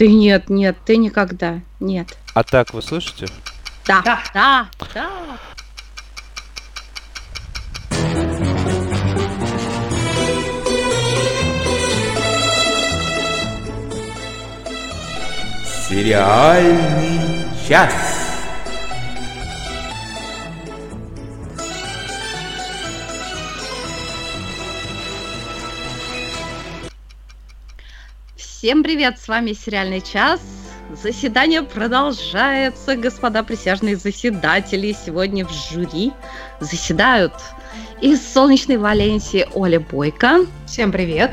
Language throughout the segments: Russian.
Ты нет, нет, ты никогда. Нет. А так вы слышите? Да, да, да. да. Сериальный час. Всем привет, с вами Сериальный час. Заседание продолжается, господа присяжные заседатели. Сегодня в жюри заседают из солнечной Валенсии Оля Бойко. Всем привет.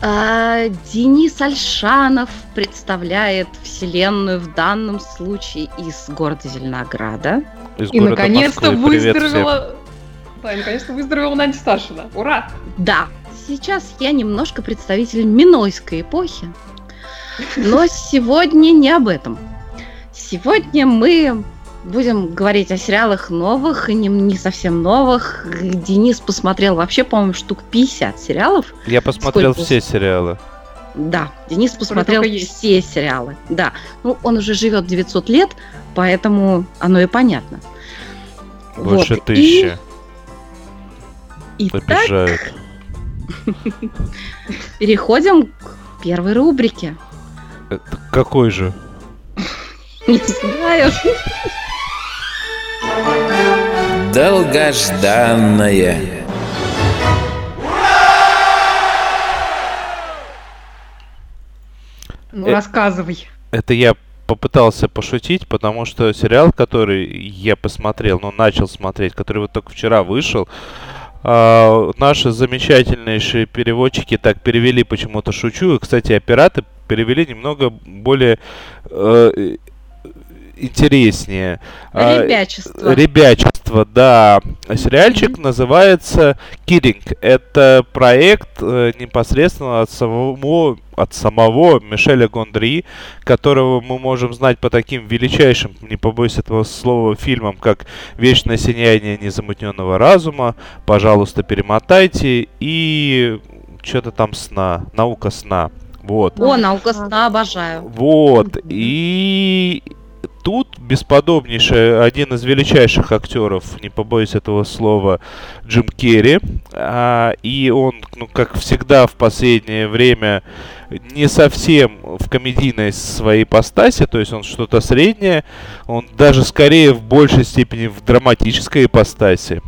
А, Денис Альшанов представляет вселенную в данном случае из города Зеленограда. Из и наконец-то выздоровела... Да, наконец-то выздоровела Надя Сташина. Ура! Да, сейчас я немножко представитель Минойской эпохи. Но сегодня не об этом. Сегодня мы будем говорить о сериалах новых и не, не совсем новых. Денис посмотрел вообще, по-моему, штук 50 сериалов. Я посмотрел Сколько... все сериалы. Да, Денис посмотрел все сериалы. Да, ну он уже живет 900 лет, поэтому оно и понятно. Больше вот. тысячи. И... Обижают. Переходим к первой рубрике. Это какой же? Не знаю. Долгожданное. Ну, рассказывай. Это я попытался пошутить, потому что сериал, который я посмотрел, ну, начал смотреть, который вот только вчера вышел, э, наши замечательнейшие переводчики так перевели почему-то шучу. И, кстати, операторы перевели немного более э, интереснее. А, ребячество. Ребячество, да. Сериальчик mm-hmm. называется Kidding. Это проект э, непосредственно от самого, от самого Мишеля Гондри, которого мы можем знать по таким величайшим, не побоюсь этого слова, фильмам, как «Вечное сияние незамутненного разума», «Пожалуйста, перемотайте» и что-то там сна, «Наука сна». Вот. О, наука сна обожаю. Вот. И тут бесподобнейший, один из величайших актеров, не побоюсь этого слова, Джим Керри. А, и он, ну, как всегда в последнее время, не совсем в комедийной своей ипостаси, то есть он что-то среднее, он даже скорее в большей степени в драматической ипостаси.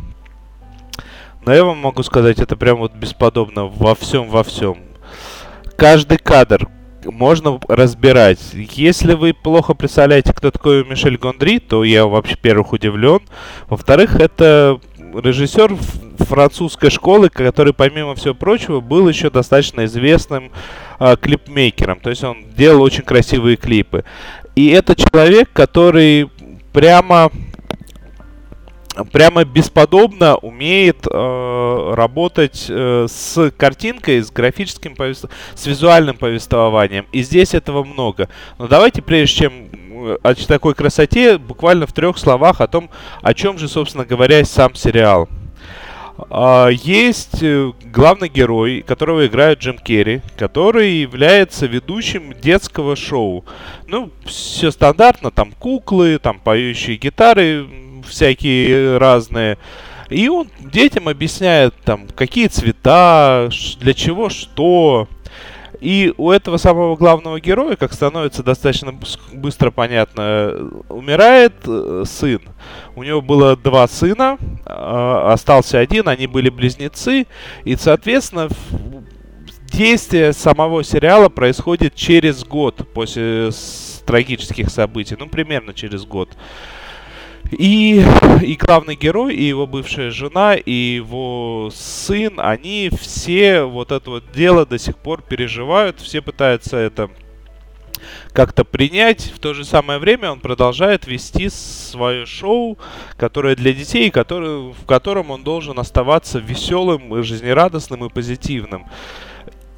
Но я вам могу сказать, это прям вот бесподобно во всем, во всем. Каждый кадр, можно разбирать. Если вы плохо представляете, кто такой Мишель Гондри, то я вообще, первых удивлен. Во-вторых, это режиссер французской школы, который, помимо всего прочего, был еще достаточно известным э, клипмейкером. То есть он делал очень красивые клипы. И это человек, который прямо прямо бесподобно умеет э, работать э, с картинкой, с графическим повествованием, с визуальным повествованием. И здесь этого много. Но давайте, прежде чем э, о такой красоте, буквально в трех словах о том, о чем же, собственно говоря, сам сериал. Uh, есть э, главный герой, которого играет Джим Керри, который является ведущим детского шоу. Ну, все стандартно, там куклы, там поющие гитары, всякие разные. И он детям объясняет, там, какие цвета, для чего что. И у этого самого главного героя, как становится достаточно быстро понятно, умирает э, сын. У него было два сына, э, остался один, они были близнецы. И, соответственно, действие самого сериала происходит через год после трагических событий. Ну, примерно через год. И, и главный герой, и его бывшая жена, и его сын, они все вот это вот дело до сих пор переживают, все пытаются это как-то принять. В то же самое время он продолжает вести свое шоу, которое для детей, который, в котором он должен оставаться веселым, жизнерадостным и позитивным.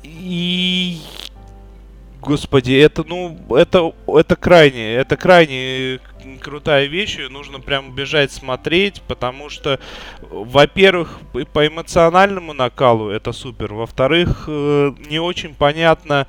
И Господи, это, ну, это, это крайне, это крайне крутая вещь, ее нужно прям бежать смотреть, потому что, во-первых, по эмоциональному накалу это супер, во-вторых, э, не очень понятно,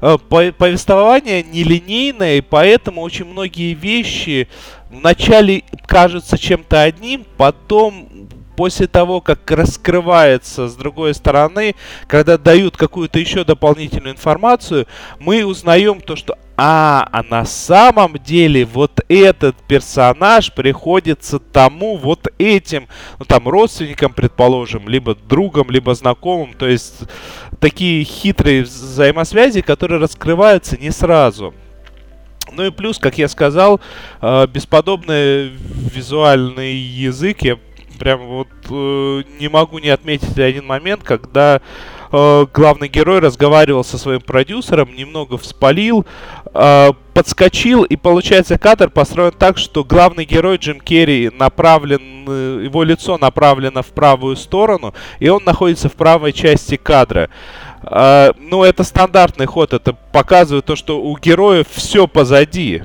э, повествование нелинейное, и поэтому очень многие вещи вначале кажутся чем-то одним, потом после того, как раскрывается с другой стороны, когда дают какую-то еще дополнительную информацию, мы узнаем то, что а, а на самом деле вот этот персонаж приходится тому вот этим, ну там родственникам, предположим, либо другом, либо знакомым, то есть такие хитрые взаимосвязи, которые раскрываются не сразу. Ну и плюс, как я сказал, э, бесподобный визуальный язык. Я прям вот э, не могу не отметить один момент, когда э, главный герой разговаривал со своим продюсером, немного вспалил, э, подскочил, и получается кадр построен так, что главный герой Джим Керри направлен, э, его лицо направлено в правую сторону, и он находится в правой части кадра. Uh, ну, это стандартный ход, это показывает то, что у героев все позади.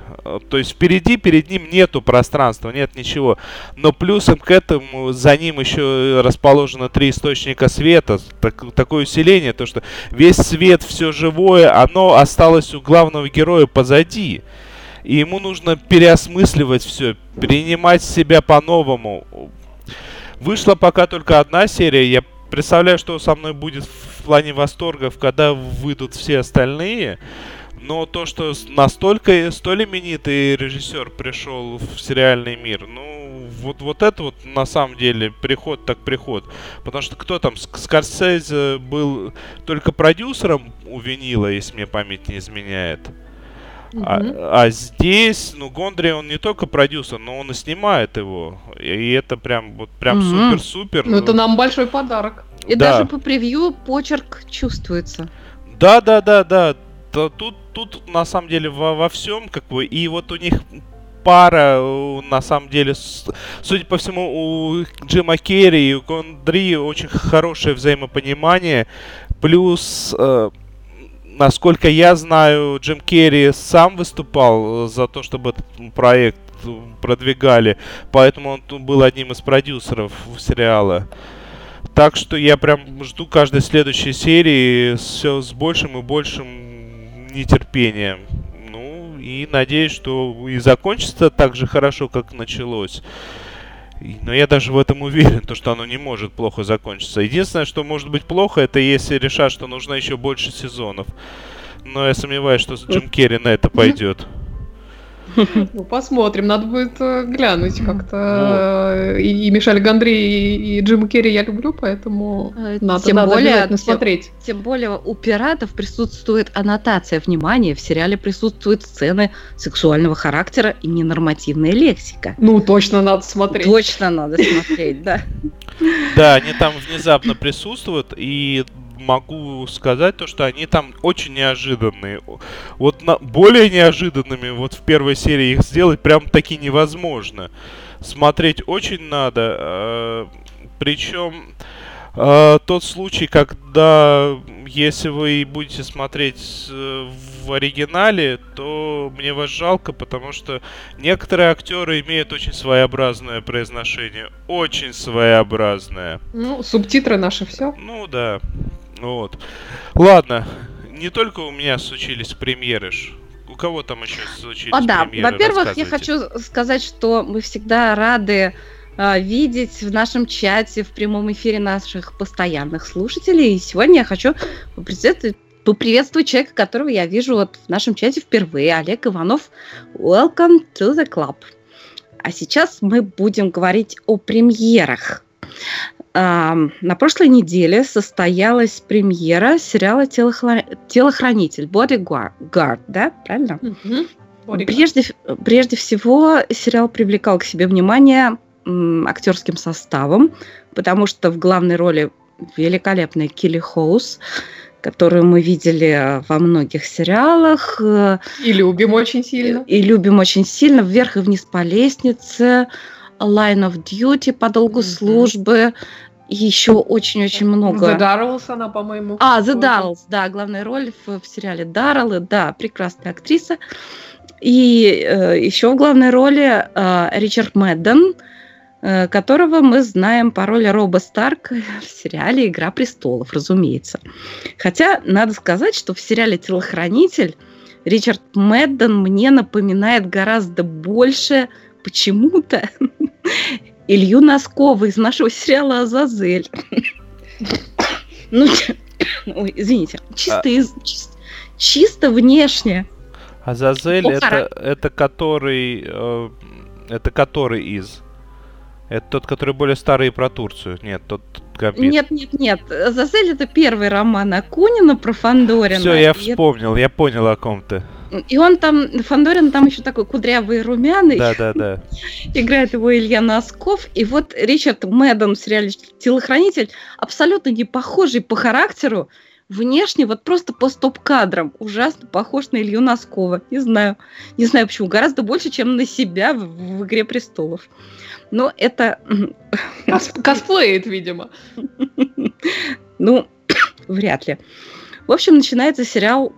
То есть впереди, перед ним нету пространства, нет ничего. Но плюсом к этому за ним еще расположено три источника света. Так, такое усиление, то что весь свет, все живое, оно осталось у главного героя позади. И ему нужно переосмысливать все, принимать себя по-новому. Вышла пока только одна серия. Я представляю, что со мной будет в плане восторгов, когда выйдут все остальные. Но то, что настолько столь именитый режиссер пришел в сериальный мир, ну, вот, вот это вот на самом деле приход так приход. Потому что кто там, Скорсезе был только продюсером у винила, если мне память не изменяет. А, а здесь, ну, Гондри, он не только продюсер, но он и снимает его. И это прям вот прям супер-супер. Ну, это нам большой подарок. И да. даже по превью почерк чувствуется. Да, да, да, да то тут, тут на самом деле во, во всем, как бы, и вот у них пара, на самом деле, судя по всему, у Джима Керри и у Гондри очень хорошее взаимопонимание, плюс, э, насколько я знаю, Джим Керри сам выступал за то, чтобы этот проект продвигали, поэтому он был одним из продюсеров сериала. Так что я прям жду каждой следующей серии все с большим и большим нетерпением. Ну, и надеюсь, что и закончится так же хорошо, как началось. Но я даже в этом уверен, то, что оно не может плохо закончиться. Единственное, что может быть плохо, это если решат, что нужно еще больше сезонов. Но я сомневаюсь, что Джим Керри на это пойдет. Ну, посмотрим. Надо будет э, глянуть как-то. Вот. И, и Мишель Гандри, и, и Джима Керри я люблю, поэтому э, надо, тем надо более, тем, смотреть. Тем более у пиратов присутствует аннотация внимания. В сериале присутствуют сцены сексуального характера и ненормативная лексика. Ну, точно надо смотреть. Точно надо смотреть, да. Да, они там внезапно присутствуют, и могу сказать то, что они там очень неожиданные. Вот на, более неожиданными вот в первой серии их сделать прям таки невозможно. Смотреть очень надо. Э, причем э, тот случай, когда если вы будете смотреть э, в оригинале, то мне вас жалко, потому что некоторые актеры имеют очень своеобразное произношение. Очень своеобразное. Ну, субтитры наши все. Ну да. Вот. Ладно, не только у меня случились премьеры. У кого там еще случились О, да. Во-первых, я хочу сказать, что мы всегда рады э, видеть в нашем чате, в прямом эфире наших постоянных слушателей. И сегодня я хочу поприветствовать поприветствовать человека, которого я вижу вот в нашем чате впервые. Олег Иванов, welcome to the club. А сейчас мы будем говорить о премьерах. На прошлой неделе состоялась премьера сериала Телохра... «Телохранитель» Bodyguard, да? Правильно? Mm-hmm. Прежде, прежде всего, сериал привлекал к себе внимание м, актерским составом, потому что в главной роли великолепная Килли Хоус, которую мы видели во многих сериалах. Э, и любим очень сильно. И любим очень сильно. Вверх и вниз по лестнице. Line of Duty по долгу mm-hmm. службы. Еще очень-очень много... The Darrells она, по-моему. А, The Darrells, да, главная роль в, в сериале Дарреллы, да, прекрасная актриса. И э, еще в главной роли э, Ричард Мэдден, э, которого мы знаем по роли Роба Старк в сериале «Игра престолов», разумеется. Хотя, надо сказать, что в сериале «Телохранитель» Ричард Мэдден мне напоминает гораздо больше почему-то Илью Носкова из нашего сериала «Азазель». Ну, ой, извините, чисто, а из, чисто, чисто внешне. Азазель это, это который э, это который из это тот, который более старый про Турцию. Нет, тот Гамбит. Нет, нет, нет. Азазель это первый роман Акунина про Фандорина. Все, я вспомнил, это... я понял о ком ты. И он там, Фандорин там еще такой кудрявый румяный. Да, да, да. Играет его Илья Носков. И вот Ричард Мэддон в сериале «Телохранитель» абсолютно не похожий по характеру. Внешне вот просто по стоп-кадрам ужасно похож на Илью Носкова. Не знаю. Не знаю почему. Гораздо больше, чем на себя в, в «Игре престолов». Но это... Кос косплеит, видимо. Ну, вряд ли. В общем, начинается сериал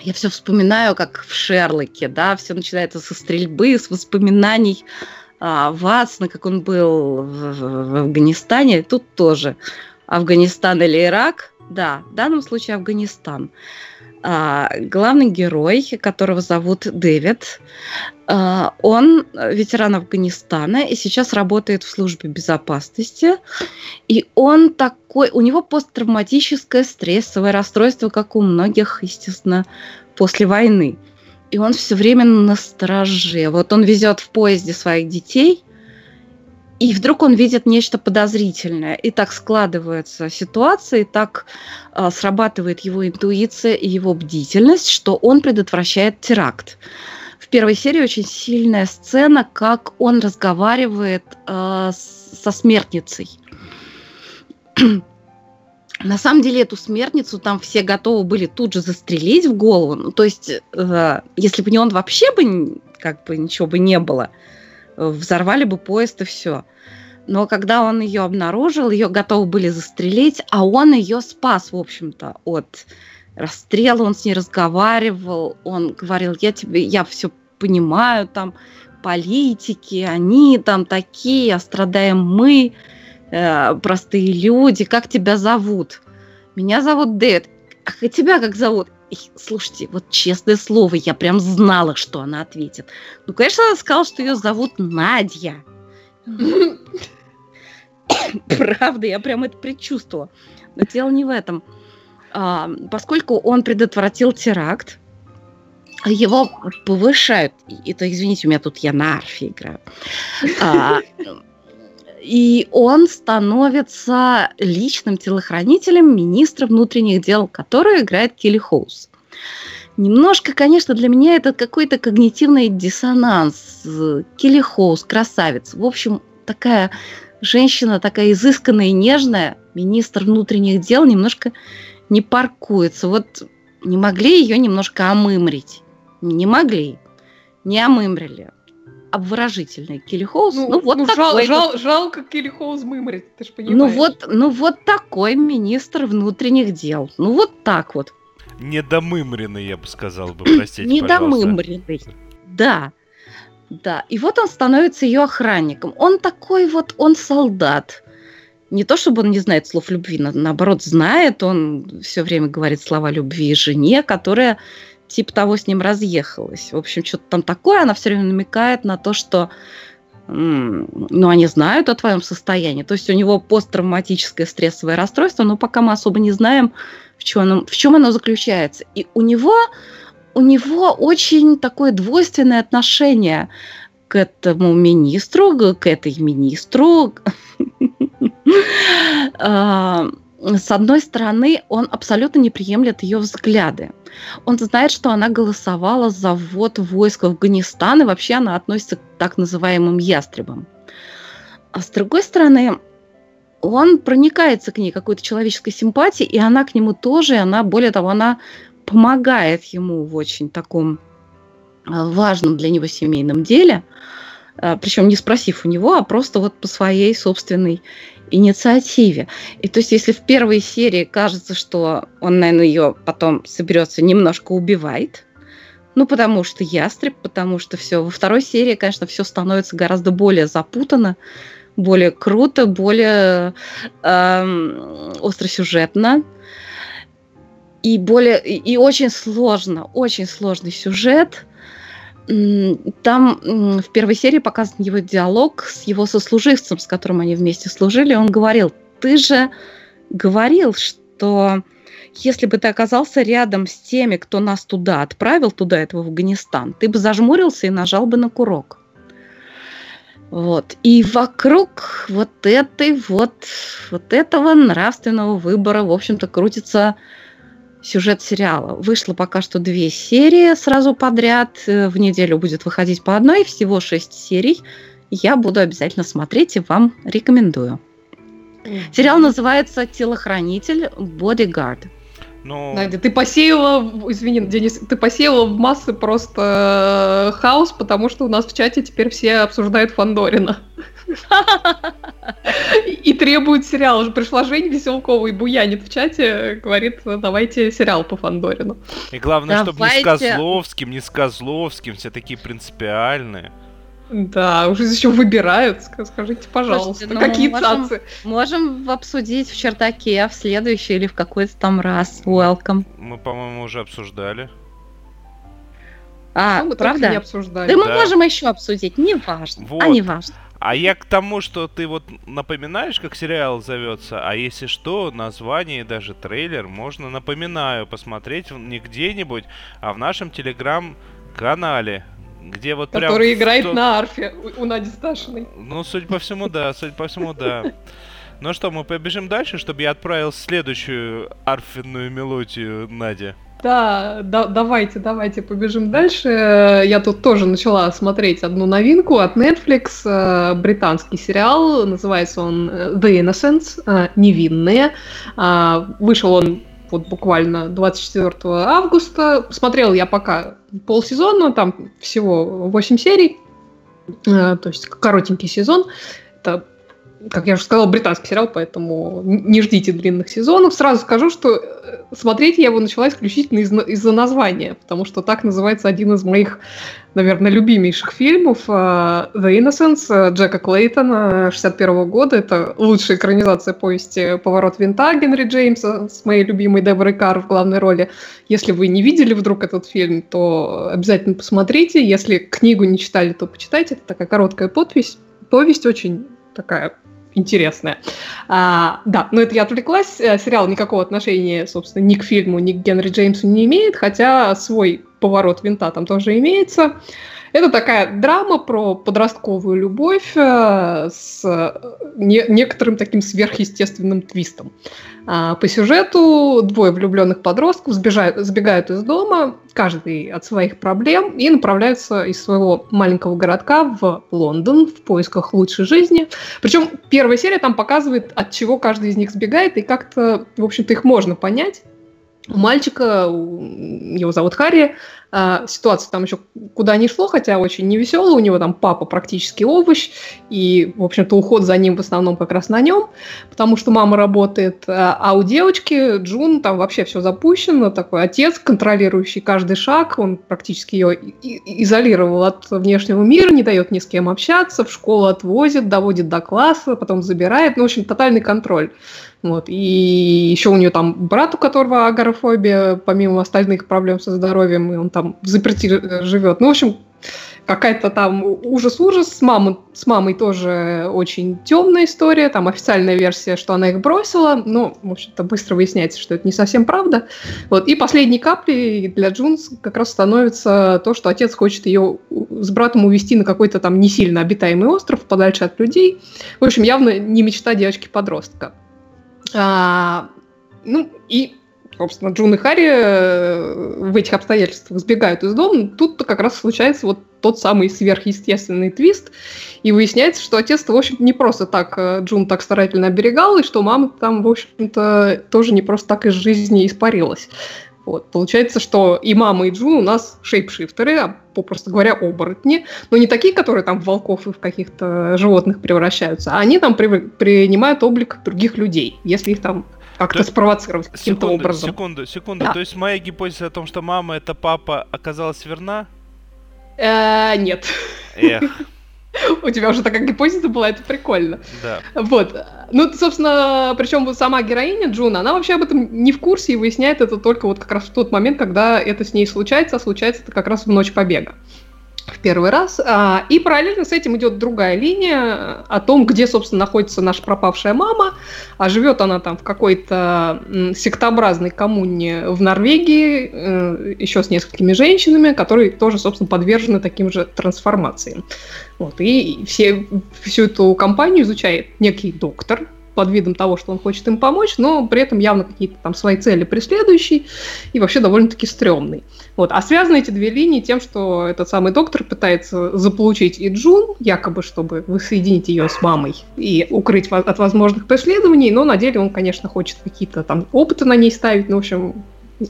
я все вспоминаю, как в Шерлоке, да, все начинается со стрельбы, с воспоминаний а, Ватсона, как он был в, в Афганистане. Тут тоже Афганистан или Ирак, да, в данном случае Афганистан. А, главный герой, которого зовут Дэвид, а, он ветеран Афганистана и сейчас работает в службе безопасности. И он такой, у него посттравматическое стрессовое расстройство, как у многих, естественно, после войны. И он все время на стороже. Вот он везет в поезде своих детей, и вдруг он видит нечто подозрительное. И так складывается ситуация, и так э, срабатывает его интуиция и его бдительность, что он предотвращает теракт. В первой серии очень сильная сцена, как он разговаривает э, со смертницей. На самом деле эту смертницу там все готовы были тут же застрелить в голову. Ну, то есть, э, если бы не он, вообще бы как бы ничего бы не было взорвали бы поезд и все. Но когда он ее обнаружил, ее готовы были застрелить, а он ее спас, в общем-то, от расстрела. Он с ней разговаривал, он говорил, я тебе, я все понимаю, там политики, они там такие, а страдаем мы, э, простые люди. Как тебя зовут? Меня зовут Дэд. А тебя как зовут? Слушайте, вот честное слово, я прям знала, что она ответит. Ну, конечно, она сказала, что ее зовут Надя. Правда, я прям это предчувствовала. Но дело не в этом. А, поскольку он предотвратил теракт, его повышают. Это, извините, у меня тут я на арфе играю. А, и он становится личным телохранителем министра внутренних дел, который играет Келли Хоус. Немножко, конечно, для меня это какой-то когнитивный диссонанс. Келли Хоус, красавец. В общем, такая женщина, такая изысканная и нежная, министр внутренних дел, немножко не паркуется. Вот не могли ее немножко омымрить? Не могли. Не омымрили обворожительный Келли Хоуз. Ну, ну вот ну, такой. Жал, жал, жалко Келли Хоуз мымрит, ты же понимаешь. Ну вот, ну вот такой министр внутренних дел. Ну вот так вот. Недомымренный, я бы сказал бы, простите, Недомымренный, да. Да, и вот он становится ее охранником. Он такой вот, он солдат. Не то, чтобы он не знает слов любви, наоборот, знает. Он все время говорит слова любви жене, которая типа того с ним разъехалась. В общем, что-то там такое, она все время намекает на то, что ну, они знают о твоем состоянии. То есть у него посттравматическое стрессовое расстройство, но пока мы особо не знаем, в чем оно, в чем оно заключается. И у него, у него очень такое двойственное отношение к этому министру, к этой министру. С одной стороны, он абсолютно не приемлет ее взгляды. Он знает, что она голосовала за ввод войск в Афганистан, и вообще она относится к так называемым ястребам. А с другой стороны, он проникается к ней какой-то человеческой симпатией, и она к нему тоже, и она, более того, она помогает ему в очень таком а, важном для него семейном деле, а, причем не спросив у него, а просто вот по своей собственной инициативе. И то есть, если в первой серии кажется, что он, наверное, ее потом соберется немножко убивает, ну, потому что ястреб, потому что все. Во второй серии, конечно, все становится гораздо более запутанно, более круто, более э, остросюжетно и более и, и очень сложно, очень сложный сюжет. Там в первой серии показан его диалог с его сослуживцем, с которым они вместе служили. Он говорил: "Ты же говорил, что если бы ты оказался рядом с теми, кто нас туда отправил, туда, этого в Афганистан, ты бы зажмурился и нажал бы на курок. Вот. И вокруг вот этой вот, вот этого нравственного выбора, в общем-то, крутится сюжет сериала. Вышло пока что две серии сразу подряд. В неделю будет выходить по одной, всего шесть серий. Я буду обязательно смотреть и вам рекомендую. Сериал называется «Телохранитель. Bodyguard». Ну... Надя, ты посеяла, извини, Денис, ты посеяла в массы просто э, хаос, потому что у нас в чате теперь все обсуждают Фандорина. И требуют сериал. Уже пришла Женя Веселкова и буянит в чате, говорит, давайте сериал по Фандорину. И главное, чтобы не с Козловским, не с Козловским, все такие принципиальные. Да, уже еще выбирают. Скажите, пожалуйста, Слушайте, ну, какие можем, цацы? Можем обсудить в чердаке в следующий или в какой-то там раз. Welcome. Мы, по-моему, уже обсуждали. А, ну, мы правда? Не обсуждали. Да, да, мы можем еще обсудить, неважно. Вот. А не важно. А я к тому, что ты вот напоминаешь, как сериал зовется, а если что, название и даже трейлер можно, напоминаю, посмотреть не где-нибудь, а в нашем телеграм-канале где вот прям... Который играет тот... на арфе у, у Нади Сташиной. Ну, судя по всему, да, судя по всему, да. Ну что, мы побежим дальше, чтобы я отправил следующую арфенную мелодию Наде. Да, да, давайте, давайте побежим дальше. Я тут тоже начала смотреть одну новинку от Netflix, э, британский сериал, называется он э, The Innocents, э, невинные. Вышел он вот буквально 24 августа. Смотрел я пока полсезона, там всего 8 серий, то есть коротенький сезон. Это, как я уже сказала, британский сериал, поэтому не ждите длинных сезонов. Сразу скажу, что э, смотреть я его начала исключительно из- из-за названия, потому что так называется один из моих наверное, любимейших фильмов э, The Innocence Джека Клейтона 61 года. Это лучшая экранизация повести «Поворот винта» Генри Джеймса с моей любимой Деборой Карр в главной роли. Если вы не видели вдруг этот фильм, то обязательно посмотрите. Если книгу не читали, то почитайте. Это такая короткая подпись. Повесть очень такая интересная. А, да, но это я отвлеклась. Э, сериал никакого отношения, собственно, ни к фильму, ни к Генри Джеймсу не имеет, хотя свой поворот винта там тоже имеется. Это такая драма про подростковую любовь э, с не, некоторым таким сверхъестественным твистом. А, по сюжету двое влюбленных подростков сбежают, сбегают из дома, каждый от своих проблем, и направляются из своего маленького городка в Лондон в поисках лучшей жизни. Причем первая серия там показывает, от чего каждый из них сбегает, и как-то, в общем-то, их можно понять. У мальчика, его зовут Харри, а, ситуация там еще куда ни шло, хотя очень невеселая. У него там папа практически овощ, и, в общем-то, уход за ним в основном как раз на нем, потому что мама работает. А, а у девочки Джун там вообще все запущено. Такой отец, контролирующий каждый шаг, он практически ее изолировал от внешнего мира, не дает ни с кем общаться, в школу отвозит, доводит до класса, потом забирает. Ну, в общем, тотальный контроль. Вот. И еще у нее там брат, у которого агорафобия, помимо остальных проблем со здоровьем, и он там в заперти живет. Ну, в общем, какая-то там ужас-ужас. С, мамой, с мамой тоже очень темная история. Там официальная версия, что она их бросила. Но, в общем-то, быстро выясняется, что это не совсем правда. Вот. И последней каплей для Джун как раз становится то, что отец хочет ее с братом увезти на какой-то там не сильно обитаемый остров, подальше от людей. В общем, явно не мечта девочки-подростка. А, ну, и, собственно, Джун и Харри э, в этих обстоятельствах сбегают из дома. Тут-то как раз случается вот тот самый сверхъестественный твист, и выясняется, что отец-то, в общем не просто так э, Джун так старательно оберегал, и что мама там, в общем-то, тоже не просто так из жизни испарилась. Вот. Получается, что и мама, и Джун у нас шейпшифтеры, а попросту говоря, оборотни, но не такие, которые там в волков и в каких-то животных превращаются, а они там при, принимают облик других людей, если их там как-то спровоцировать каким-то секунду, образом. Секунду, секунду. Да. То есть моя гипотеза о том, что мама это папа, оказалась верна? Э, нет. Эх, У тебя уже такая гипотеза была, это прикольно. да. Вот. Ну, собственно, причем вот сама героиня Джуна, она вообще об этом не в курсе и выясняет это только вот как раз в тот момент, когда это с ней случается, а случается это как раз в ночь побега. В первый раз. А, И параллельно с этим идет другая линия о том, где, собственно, находится наша пропавшая мама. А живет она там в какой-то сектообразной коммуне в Норвегии, э, еще с несколькими женщинами, которые тоже, собственно, подвержены таким же трансформациям. Вот, и все, всю эту компанию изучает некий доктор под видом того, что он хочет им помочь, но при этом явно какие-то там свои цели преследующий и вообще довольно-таки стрёмный. Вот. А связаны эти две линии тем, что этот самый доктор пытается заполучить и Джун, якобы чтобы воссоединить ее с мамой и укрыть от возможных преследований, но на деле он, конечно, хочет какие-то там опыты на ней ставить, ну, в общем,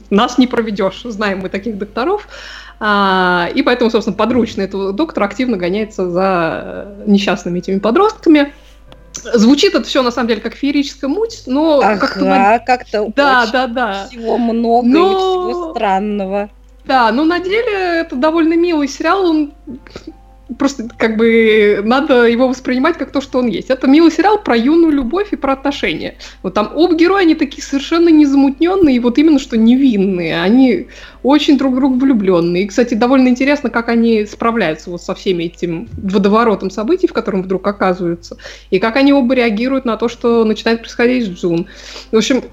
нас не проведешь, знаем мы таких докторов. А, и поэтому, собственно, подручный этого доктора активно гоняется за несчастными этими подростками. Звучит это все на самом деле как феерическая муть, но как-то Ага, как-то Да, очень да, да. всего много Но- и всего странного. Да, но на деле это довольно милый сериал, он просто как бы надо его воспринимать как то, что он есть. Это милый сериал про юную любовь и про отношения. Вот там оба героя, они такие совершенно незамутненные, и вот именно что невинные. Они очень друг в друга влюбленные. И, кстати, довольно интересно, как они справляются вот со всеми этим водоворотом событий, в котором вдруг оказываются, и как они оба реагируют на то, что начинает происходить с Джун. В общем,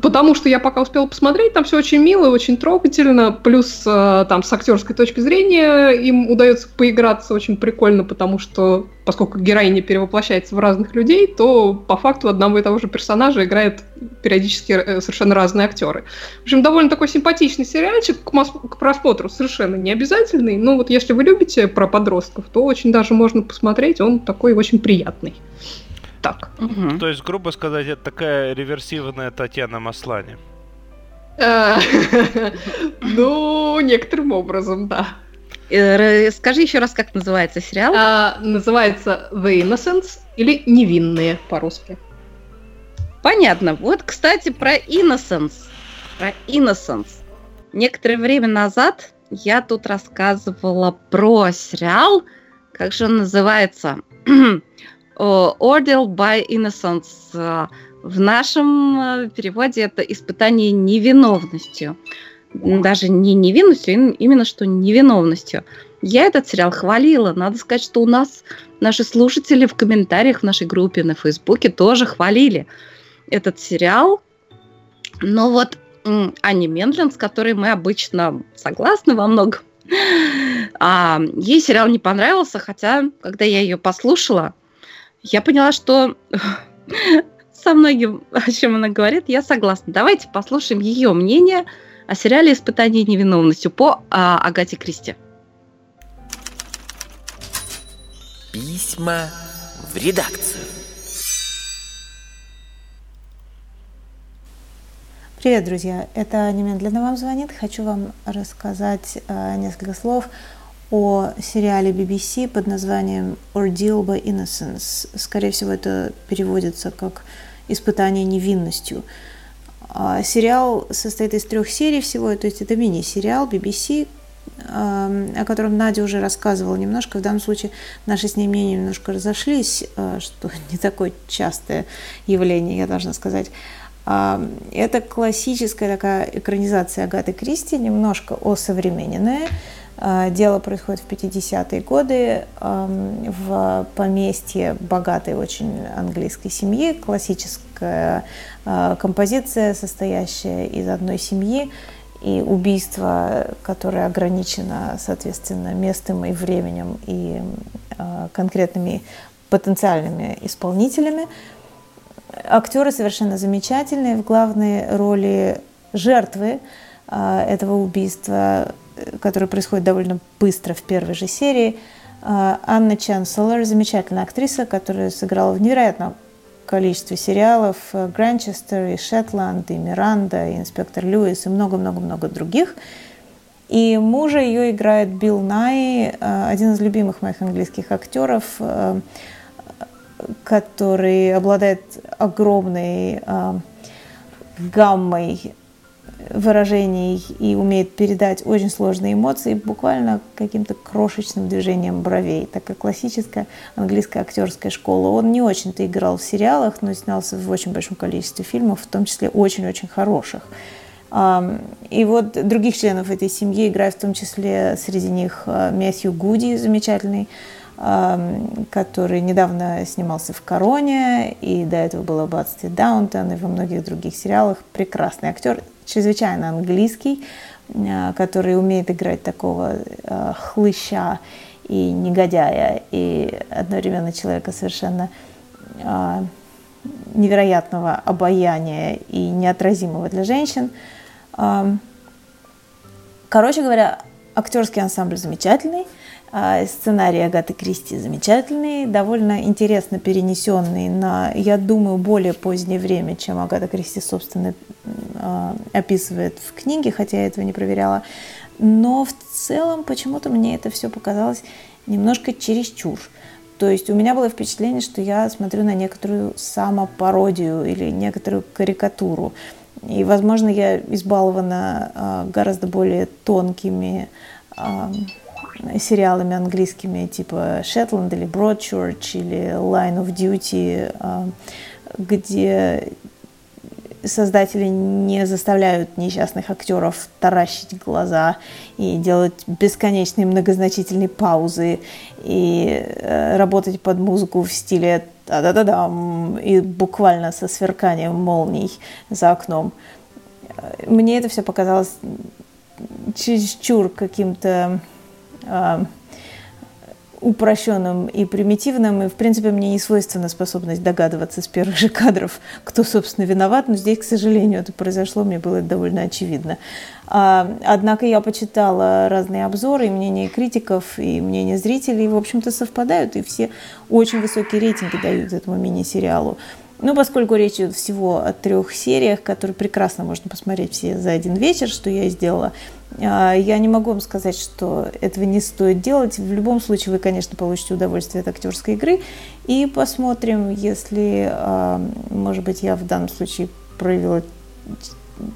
Потому что я пока успела посмотреть, там все очень мило, очень трогательно, плюс э, там с актерской точки зрения им удается поиграться очень прикольно, потому что поскольку героиня перевоплощается в разных людей, то по факту одного и того же персонажа играют периодически э, совершенно разные актеры. В общем, довольно такой симпатичный сериальчик, к, мос- к просмотру совершенно не обязательный, но вот если вы любите про подростков, то очень даже можно посмотреть, он такой очень приятный. Так. Мгм. То есть, грубо сказать, это такая реверсивная Татьяна Маслани. Э, Ну, некоторым образом, да. Э, Скажи еще раз, как называется сериал? А, Называется The Innocents или Невинные по-русски. Понятно. Вот, кстати, про Innocence. Про Innocence. Некоторое время назад я тут рассказывала про сериал, как же он называется? О, Ordeal by Innocence. Э, В нашем э, переводе это испытание невиновностью. Даже не невинностью, им- именно что невиновностью. Я этот сериал хвалила. Надо сказать, что у нас наши слушатели в комментариях в нашей группе на Фейсбуке тоже хвалили этот сериал. Но вот Ани Мендлин, с которой мы обычно согласны во многом, а, ей сериал не понравился, хотя, когда я ее послушала, я поняла, что со многим, о чем она говорит, я согласна. Давайте послушаем ее мнение о сериале «Испытание невиновностью» по а, Агате Кристи. Письма в редакцию. Привет, друзья! Это немедленно вам звонит. Хочу вам рассказать э, несколько слов о сериале BBC под названием Ordeal by Innocence. Скорее всего, это переводится как «Испытание невинностью». А, Сериал состоит из трех серий всего, то есть это мини-сериал BBC, эм, о котором Надя уже рассказывала немножко. В данном случае наши с ней мнения немножко разошлись, э, что не такое частое явление, я должна сказать. А, Это классическая такая экранизация Агаты Кристи, немножко осовремененная. А, Дело происходит в 50-е годы ам, в поместье богатой очень английской семьи. Классическая а, композиция, состоящая из одной семьи и убийство, которое ограничено, соответственно, местом и временем и а, конкретными потенциальными исполнителями. Актеры совершенно замечательные. В главной роли жертвы этого убийства, э, которое происходит довольно быстро в первой же серии, а, Анна Чанселор, замечательная актриса, которая сыграла в невероятно количестве сериалов. Гранчестер и Шетланд, и Миранда, и Инспектор Льюис, и много-много-много других. И мужа ее играет Билл Най, один из любимых моих английских актеров, который обладает огромной гаммой выражений и умеет передать очень сложные эмоции буквально каким-то крошечным движением бровей. Такая классическая английская актерская школа. Он не очень-то играл в сериалах, но снялся в очень большом количестве фильмов, в том числе очень-очень хороших. И вот других членов этой семьи играют в том числе среди них а, Мэттью Гуди, замечательный, который недавно снимался в «Короне», и до этого был в «Аббатстве Даунтон», и во многих других сериалах. Прекрасный актер чрезвычайно английский, э, который умеет играть такого э, хлыща и негодяя, и одновременно человека совершенно э, невероятного обаяния и неотразимого для женщин. Короче говоря, актерский ансамбль замечательный – сценарий Агаты Кристи замечательный, довольно интересно перенесенный на, я думаю, более позднее время, чем Агата Кристи, собственно, а, описывает в книге, хотя я этого не проверяла. Но в целом почему-то мне это все показалось немножко чересчур. То есть у меня было впечатление, что я смотрю на некоторую самопародию или некоторую карикатуру. И, возможно, я избалована а, гораздо более тонкими сериалами английскими типа Shetland или Broadchurch или Line of Duty, а, где создатели не заставляют несчастных актеров таращить глаза и делать бесконечные многозначительные паузы и э, работать под музыку в стиле да-да-да-да и буквально со сверканием молний за окном. Мне это все показалось чересчур каким-то упрощенным и примитивным, и, в принципе, мне не свойственна способность догадываться с первых же кадров, кто, собственно, виноват, но здесь, к сожалению, это произошло, мне было довольно очевидно. А, однако я почитала разные обзоры, и мнения критиков, и мнения зрителей, в общем-то, совпадают, и все очень высокие рейтинги дают этому мини-сериалу. Ну, поскольку речь идет всего о трех сериях, которые прекрасно можно посмотреть все за один вечер, что я и сделала, а, я не могу вам сказать, что этого не стоит делать. В любом случае вы, конечно, получите удовольствие от актерской игры. И посмотрим, если, а, может быть, я в данном случае проявила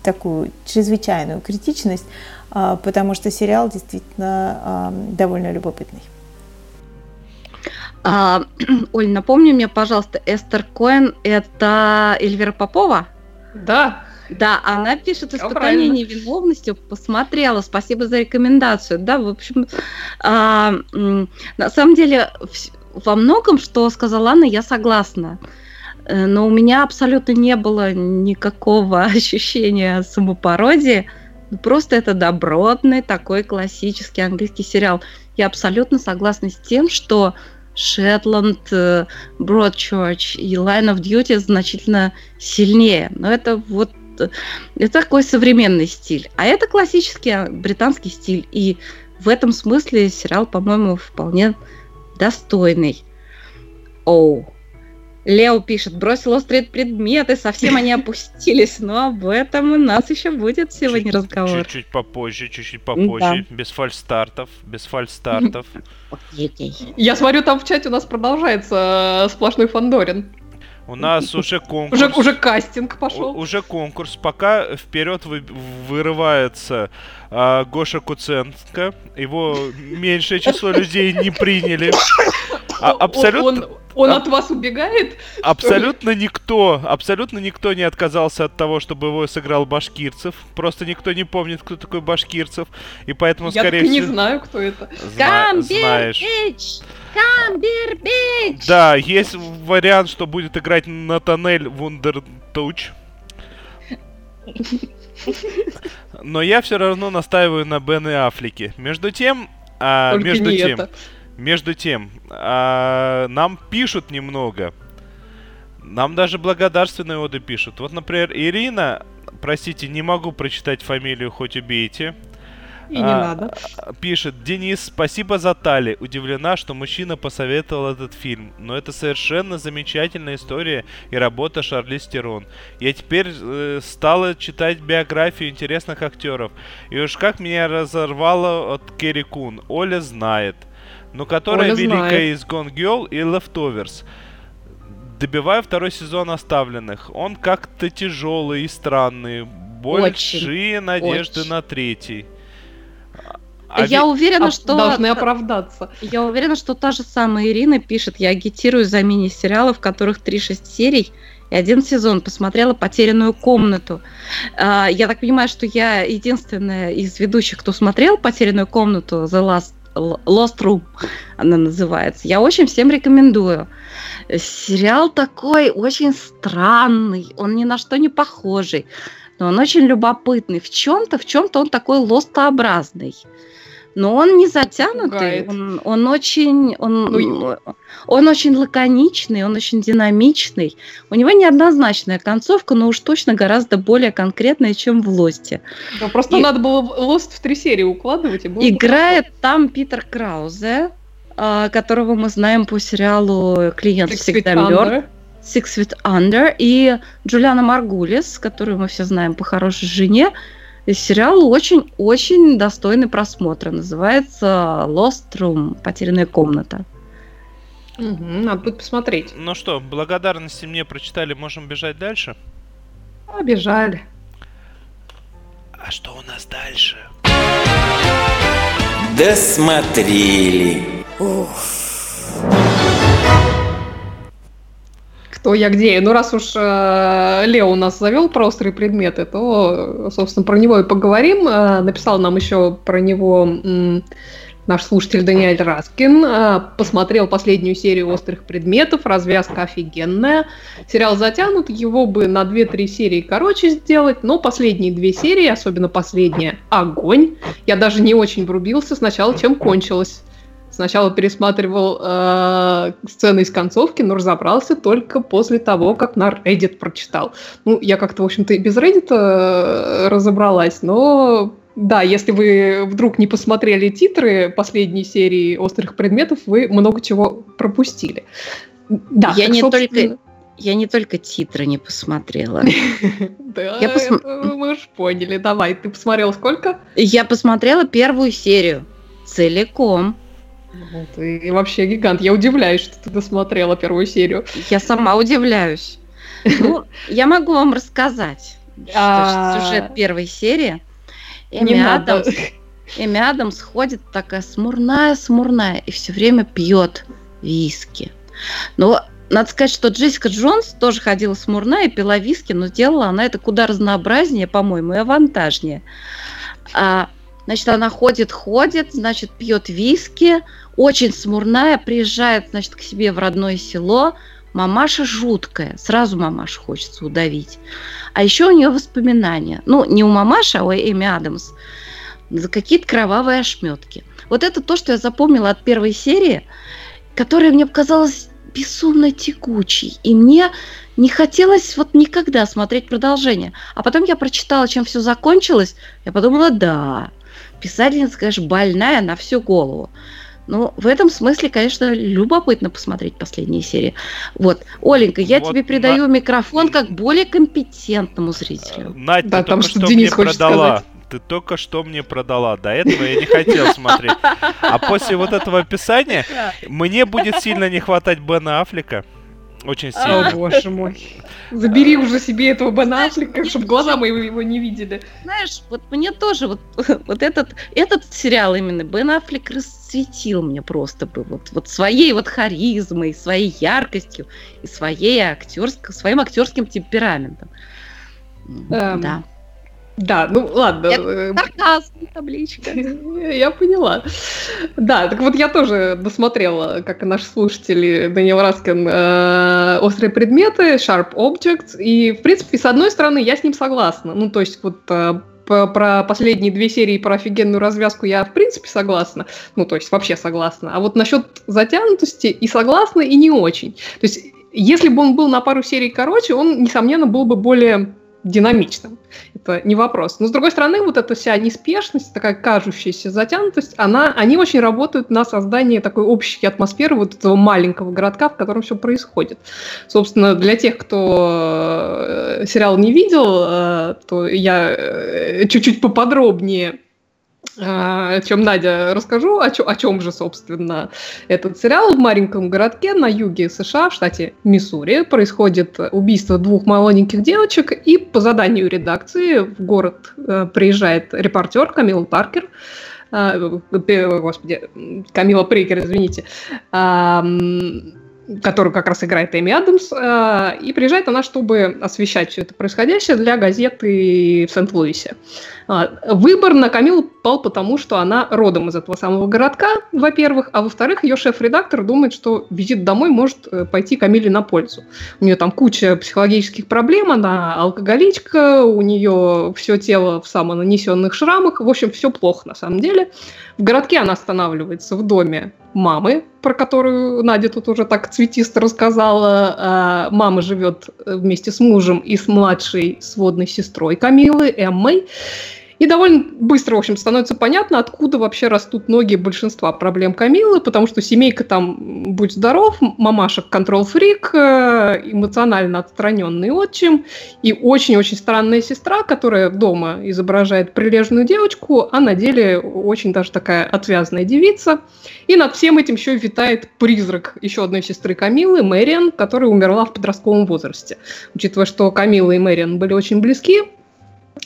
такую чрезвычайную критичность, а, потому что сериал действительно довольно любопытный. А, Оль, напомни мне, пожалуйста, Эстер Коэн – это Эльвира Попова? Да. Да, она пишет испытание невиновностью. Посмотрела, спасибо за рекомендацию. Да, в общем, а, на самом деле во многом, что сказала Анна, я согласна. Э, но у меня абсолютно не было никакого ощущения самопародии. Просто это добротный такой классический английский сериал. Я абсолютно согласна с тем, что Шетланд, Бродчерч и Line of Duty значительно сильнее. Но это вот это такой современный стиль. А это классический а, британский стиль. И в этом смысле сериал, по-моему, вполне достойный. Оу. Лео пишет, бросил острые предметы, совсем они опустились. Но об этом у нас еще будет сегодня разговор. Чуть-чуть попозже, чуть-чуть попозже. Да. Без фальстартов, без фальстартов. Я смотрю, там в чате у нас продолжается э, сплошной Фандорин. У нас уже конкурс. Уже, уже кастинг пошел. У, уже конкурс. Пока вперед вы, вырывается а, Гоша Куценко. Его меньшее число людей не приняли. А, абсолютно... Он, он от вас убегает? Абсолютно никто, абсолютно никто не отказался от того, чтобы его сыграл Башкирцев. Просто никто не помнит, кто такой Башкирцев. И поэтому, Я скорее всего... Я не знаю, кто это. Зна- знаешь. Камбербич! Да, есть вариант, что будет играть Натанель Вундертуч. Но я все равно настаиваю на Бен и Аффлеке. Между тем, а, между тем, это. Между тем, а, нам пишут немного. Нам даже благодарственные оды пишут. Вот, например, Ирина, простите, не могу прочитать фамилию, хоть убейте. И не а, надо. Пишет, Денис, спасибо за Тали. Удивлена, что мужчина посоветовал этот фильм. Но это совершенно замечательная история и работа Шарли Стерон. Я теперь э, стала читать биографию интересных актеров. И уж как меня разорвало от Керри Кун. Оля знает. Но которая Оля великая знает. из Gone Girl и Leftovers добиваю второй сезон оставленных. Он как-то тяжелый и странный. Большие очень, надежды очень. на третий. А я ведь... уверена, а, что... Должны оправдаться. Я уверена, что та же самая Ирина пишет, я агитирую за мини-сериалы, в которых 3-6 серий и один сезон. Посмотрела «Потерянную комнату». А, я так понимаю, что я единственная из ведущих, кто смотрел «Потерянную комнату» The Last Lost Room она называется. Я очень всем рекомендую. Сериал такой очень странный, он ни на что не похожий, но он очень любопытный. В чем-то, в чем-то он такой лостообразный но он не затянутый, он, он очень, он, ну, он очень лаконичный, он очень динамичный. У него неоднозначная концовка, но уж точно гораздо более конкретная, чем в Лосте. Да, просто и, надо было Лост в три серии укладывать. И было играет бы там Питер Краузе, а, которого мы знаем по сериалу «Клиент Six всегда мертв». Six Feet Under и Джулиана Маргулис, которую мы все знаем по хорошей жене, сериал очень-очень достойный просмотра. Называется Lost Room, потерянная комната. Угу, надо будет посмотреть. Ну что, благодарности мне прочитали, можем бежать дальше? Побежали. А что у нас дальше? Досмотрели. Уф. Кто я где. Ну, раз уж э, Лео у нас завел про острые предметы, то, собственно, про него и поговорим. Э, написал нам еще про него м, наш слушатель Даниэль Раскин. Э, посмотрел последнюю серию острых предметов, развязка офигенная. Сериал затянут, его бы на 2-3 серии короче сделать, но последние две серии, особенно последняя, огонь. Я даже не очень врубился сначала, чем кончилось. Сначала пересматривал э, сцены из концовки, но разобрался только после того, как на Reddit прочитал. Ну, я как-то, в общем-то, и без Reddit э, разобралась, но да, если вы вдруг не посмотрели титры последней серии «Острых предметов», вы много чего пропустили. Да, я не собственно... только я не только титры не посмотрела. Да, мы уж поняли. Давай, ты посмотрела сколько? Я посмотрела первую серию целиком. Ну, ты вообще гигант. Я удивляюсь, что ты досмотрела первую серию. Я сама удивляюсь. Ну, я могу вам рассказать а. сюжет первой серии. Эми Адамс, Эми Адамс ходит такая смурная-смурная и все время пьет виски. Но надо сказать, что Джессика Джонс тоже ходила смурная и пила виски, но делала она это куда разнообразнее, по-моему, и авантажнее. А Значит, она ходит, ходит, значит, пьет виски, очень смурная, приезжает, значит, к себе в родное село. Мамаша жуткая, сразу мамаша хочется удавить. А еще у нее воспоминания. Ну, не у мамаши, а у Эми Адамс. За какие-то кровавые ошметки. Вот это то, что я запомнила от первой серии, которая мне показалась безумно текучей. И мне не хотелось вот никогда смотреть продолжение. А потом я прочитала, чем все закончилось. Я подумала, да, писательница, конечно, больная на всю голову. Ну, в этом смысле, конечно, любопытно посмотреть последние серии. Вот, Оленька, я вот тебе передаю на... микрофон как более компетентному зрителю. Надь, да, там что, что Денис мне продала. Сказать. Ты только что мне продала. До этого я не хотел смотреть. А после вот этого описания мне будет сильно не хватать Бена Аффлека. Очень сильно. О, боже мой. Забери уже себе этого Бен Аффлека, чтобы глаза мои его не видели. Знаешь, вот мне тоже вот, вот этот, этот сериал именно Бен Аффлек расцветил мне просто бы вот, вот своей вот харизмой, своей яркостью и своей актерск, своим актерским темпераментом. Эм, да. Да, ну ладно. Это сарказм, табличка. Я поняла. Да, так вот я тоже досмотрела, как и наши слушатели, Даниил Раскин, э, «Острые предметы», «Sharp Objects», и, в принципе, с одной стороны, я с ним согласна. Ну, то есть вот э, про последние две серии про офигенную развязку я в принципе согласна. Ну, то есть вообще согласна. А вот насчет затянутости и согласна, и не очень. То есть если бы он был на пару серий короче, он, несомненно, был бы более динамичным. Это не вопрос. Но, с другой стороны, вот эта вся неспешность, такая кажущаяся затянутость, она, они очень работают на создание такой общей атмосферы вот этого маленького городка, в котором все происходит. Собственно, для тех, кто э, сериал не видел, э, то я э, чуть-чуть поподробнее о чем Надя расскажу, о, чё, чем же, собственно, этот сериал. В маленьком городке на юге США, в штате Миссури, происходит убийство двух маленьких девочек, и по заданию редакции в город э, приезжает репортер Камил Паркер, э, господи, Камила Прикер, извините, э, которую как раз играет Эми Адамс, э, и приезжает она, чтобы освещать все это происходящее для газеты в Сент-Луисе. А, выбор на Камилу пал потому, что она родом из этого самого городка, во-первых, а во-вторых, ее шеф-редактор думает, что визит домой может э, пойти Камиле на пользу. У нее там куча психологических проблем, она алкоголичка, у нее все тело в самонанесенных шрамах, в общем, все плохо на самом деле. В городке она останавливается в доме мамы, про которую Надя тут уже так цветисто рассказала. А, мама живет вместе с мужем и с младшей сводной сестрой Камилы, Эммой. И довольно быстро, в общем, становится понятно, откуда вообще растут ноги большинства проблем Камилы, потому что семейка там, будь здоров, мамаша контрол-фрик, э, эмоционально отстраненный отчим и очень-очень странная сестра, которая дома изображает прилежную девочку, а на деле очень даже такая отвязная девица. И над всем этим еще витает призрак еще одной сестры Камилы, Мэриан, которая умерла в подростковом возрасте. Учитывая, что Камила и Мэриан были очень близки,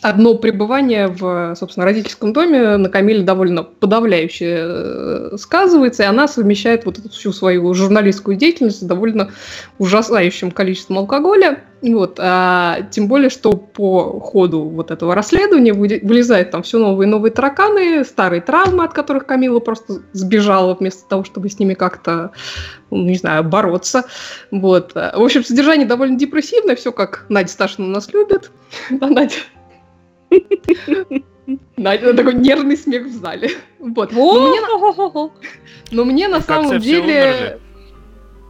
одно пребывание в, собственно, родительском доме на Камиле довольно подавляюще э, сказывается, и она совмещает вот эту всю свою журналистскую деятельность с довольно ужасающим количеством алкоголя. Вот, а, тем более, что по ходу вот этого расследования вылезают там все новые и новые тараканы, старые травмы, от которых Камила просто сбежала вместо того, чтобы с ними как-то, ну, не знаю, бороться. Вот. В общем, содержание довольно депрессивное, все как Надя Сташина нас любит. Да, Надя? Надя, такой нервный смех в зале. Вот. Но мне, на самом деле...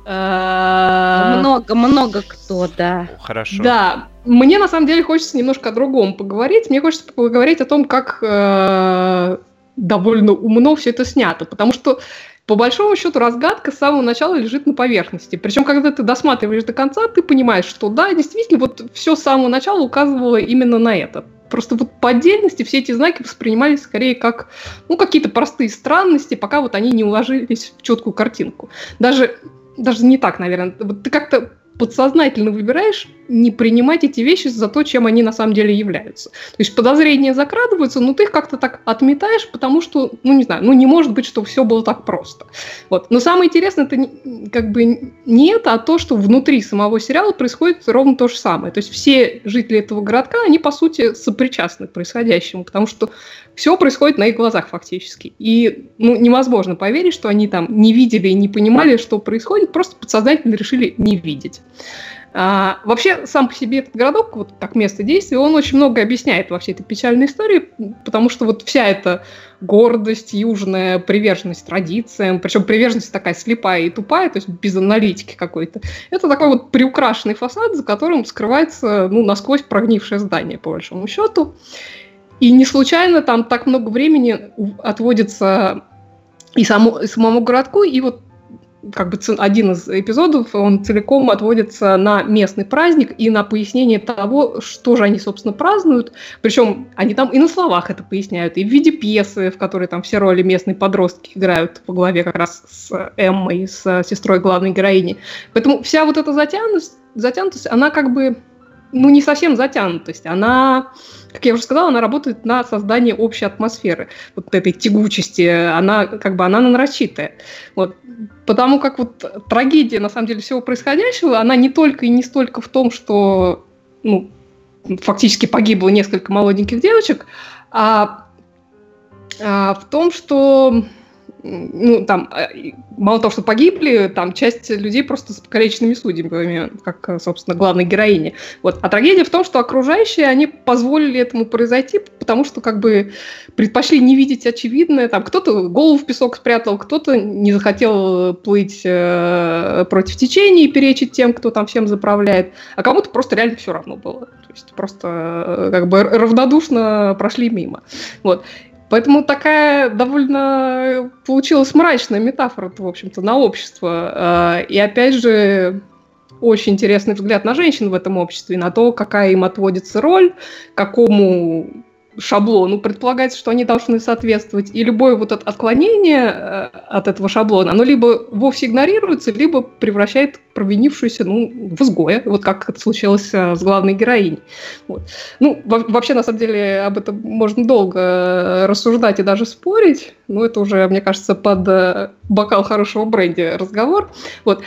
Много-много кто, да. Хорошо. Да, мне на самом деле хочется немножко о другом поговорить. Мне хочется поговорить о том, как э, довольно умно все это снято. Потому что по большому счету разгадка с самого начала лежит на поверхности. Причем, когда ты досматриваешь до конца, ты понимаешь, что да, действительно, вот все с самого начала указывало именно на это. Просто вот по отдельности все эти знаки воспринимались скорее как ну, какие-то простые странности, пока вот они не уложились в четкую картинку. Даже, даже не так, наверное. Вот ты как-то подсознательно выбираешь не принимать эти вещи за то, чем они на самом деле являются. То есть подозрения закрадываются, но ты их как-то так отметаешь, потому что, ну не знаю, ну не может быть, что все было так просто. Вот. Но самое интересное, это как бы не это, а то, что внутри самого сериала происходит ровно то же самое. То есть все жители этого городка, они по сути сопричастны к происходящему, потому что все происходит на их глазах фактически. И ну, невозможно поверить, что они там не видели и не понимали, что происходит, просто подсознательно решили не видеть. А, вообще, сам по себе этот городок, вот как место действия, он очень много объясняет во всей этой печальной истории, потому что вот вся эта гордость, южная приверженность традициям, причем приверженность такая слепая и тупая, то есть без аналитики какой-то, это такой вот приукрашенный фасад, за которым скрывается, ну, насквозь прогнившее здание, по большому счету. И не случайно там так много времени отводится и, само, и самому городку, и вот как бы один из эпизодов, он целиком отводится на местный праздник и на пояснение того, что же они, собственно, празднуют. Причем они там и на словах это поясняют, и в виде пьесы, в которой там все роли местные подростки играют по главе как раз с Эммой, с сестрой главной героини. Поэтому вся вот эта затянутость, затянутость она как бы ну, не совсем затянутость, она, как я уже сказала, она работает на создание общей атмосферы, вот этой тягучести, она как бы она нарочитая. Вот. Потому как вот трагедия, на самом деле, всего происходящего, она не только и не столько в том, что ну, фактически погибло несколько молоденьких девочек, а, а в том, что ну, там, э, мало того, что погибли, там часть людей просто с покалеченными судьбами, как, собственно, главной героини. Вот. А трагедия в том, что окружающие, они позволили этому произойти, потому что, как бы, предпочли не видеть очевидное. Там кто-то голову в песок спрятал, кто-то не захотел плыть э, против течения и перечить тем, кто там всем заправляет, а кому-то просто реально все равно было. То есть просто, э, как бы, равнодушно прошли мимо. Вот. Поэтому такая довольно получилась мрачная метафора, в общем-то, на общество. А, и опять же, очень интересный взгляд на женщин в этом обществе, на то, какая им отводится роль, какому шаблону предполагается, что они должны соответствовать, и любое вот это отклонение э, от этого шаблона, оно либо вовсе игнорируется, либо превращает провинившуюся ну, в изгоя, вот как это случилось э, с главной героиней. Вот. Ну, вообще, на самом деле, об этом можно долго э, рассуждать и даже спорить, но это уже, мне кажется, под бокал хорошего бренди разговор. Вот.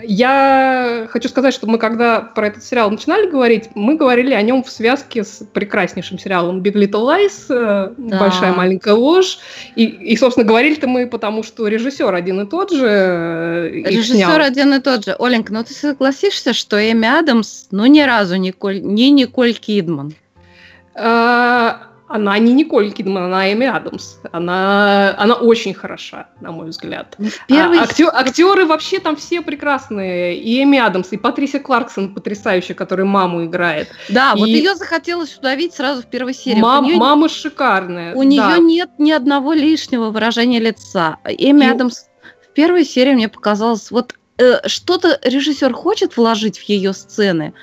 Я хочу сказать, что мы когда про этот сериал начинали говорить, мы говорили о нем в связке с прекраснейшим сериалом Big Little Lies, э, да. Большая маленькая ложь. И, и, собственно, говорили-то мы потому, что режиссер один и тот же. Э, режиссер снял. один и тот же. Оленька, ну ты согласишься, что Эми Адамс, ну ни разу не, Коль, не Николь Кидман? А, она не Николь Кидман, она Эми Адамс. Она, она очень хороша, на мой взгляд. Ну, первый... а, актер, актеры вообще там все прекрасные. И Эми Адамс, и Патрисия Кларксон потрясающая, которая маму играет. Да, и... вот ее захотелось удавить сразу в первой серии. Мам, нее... Мама шикарная. У да. нее нет ни одного лишнего выражения лица. Эми и... Адамс в первой серии мне показалось, вот э, что-то режиссер хочет вложить в ее сцены,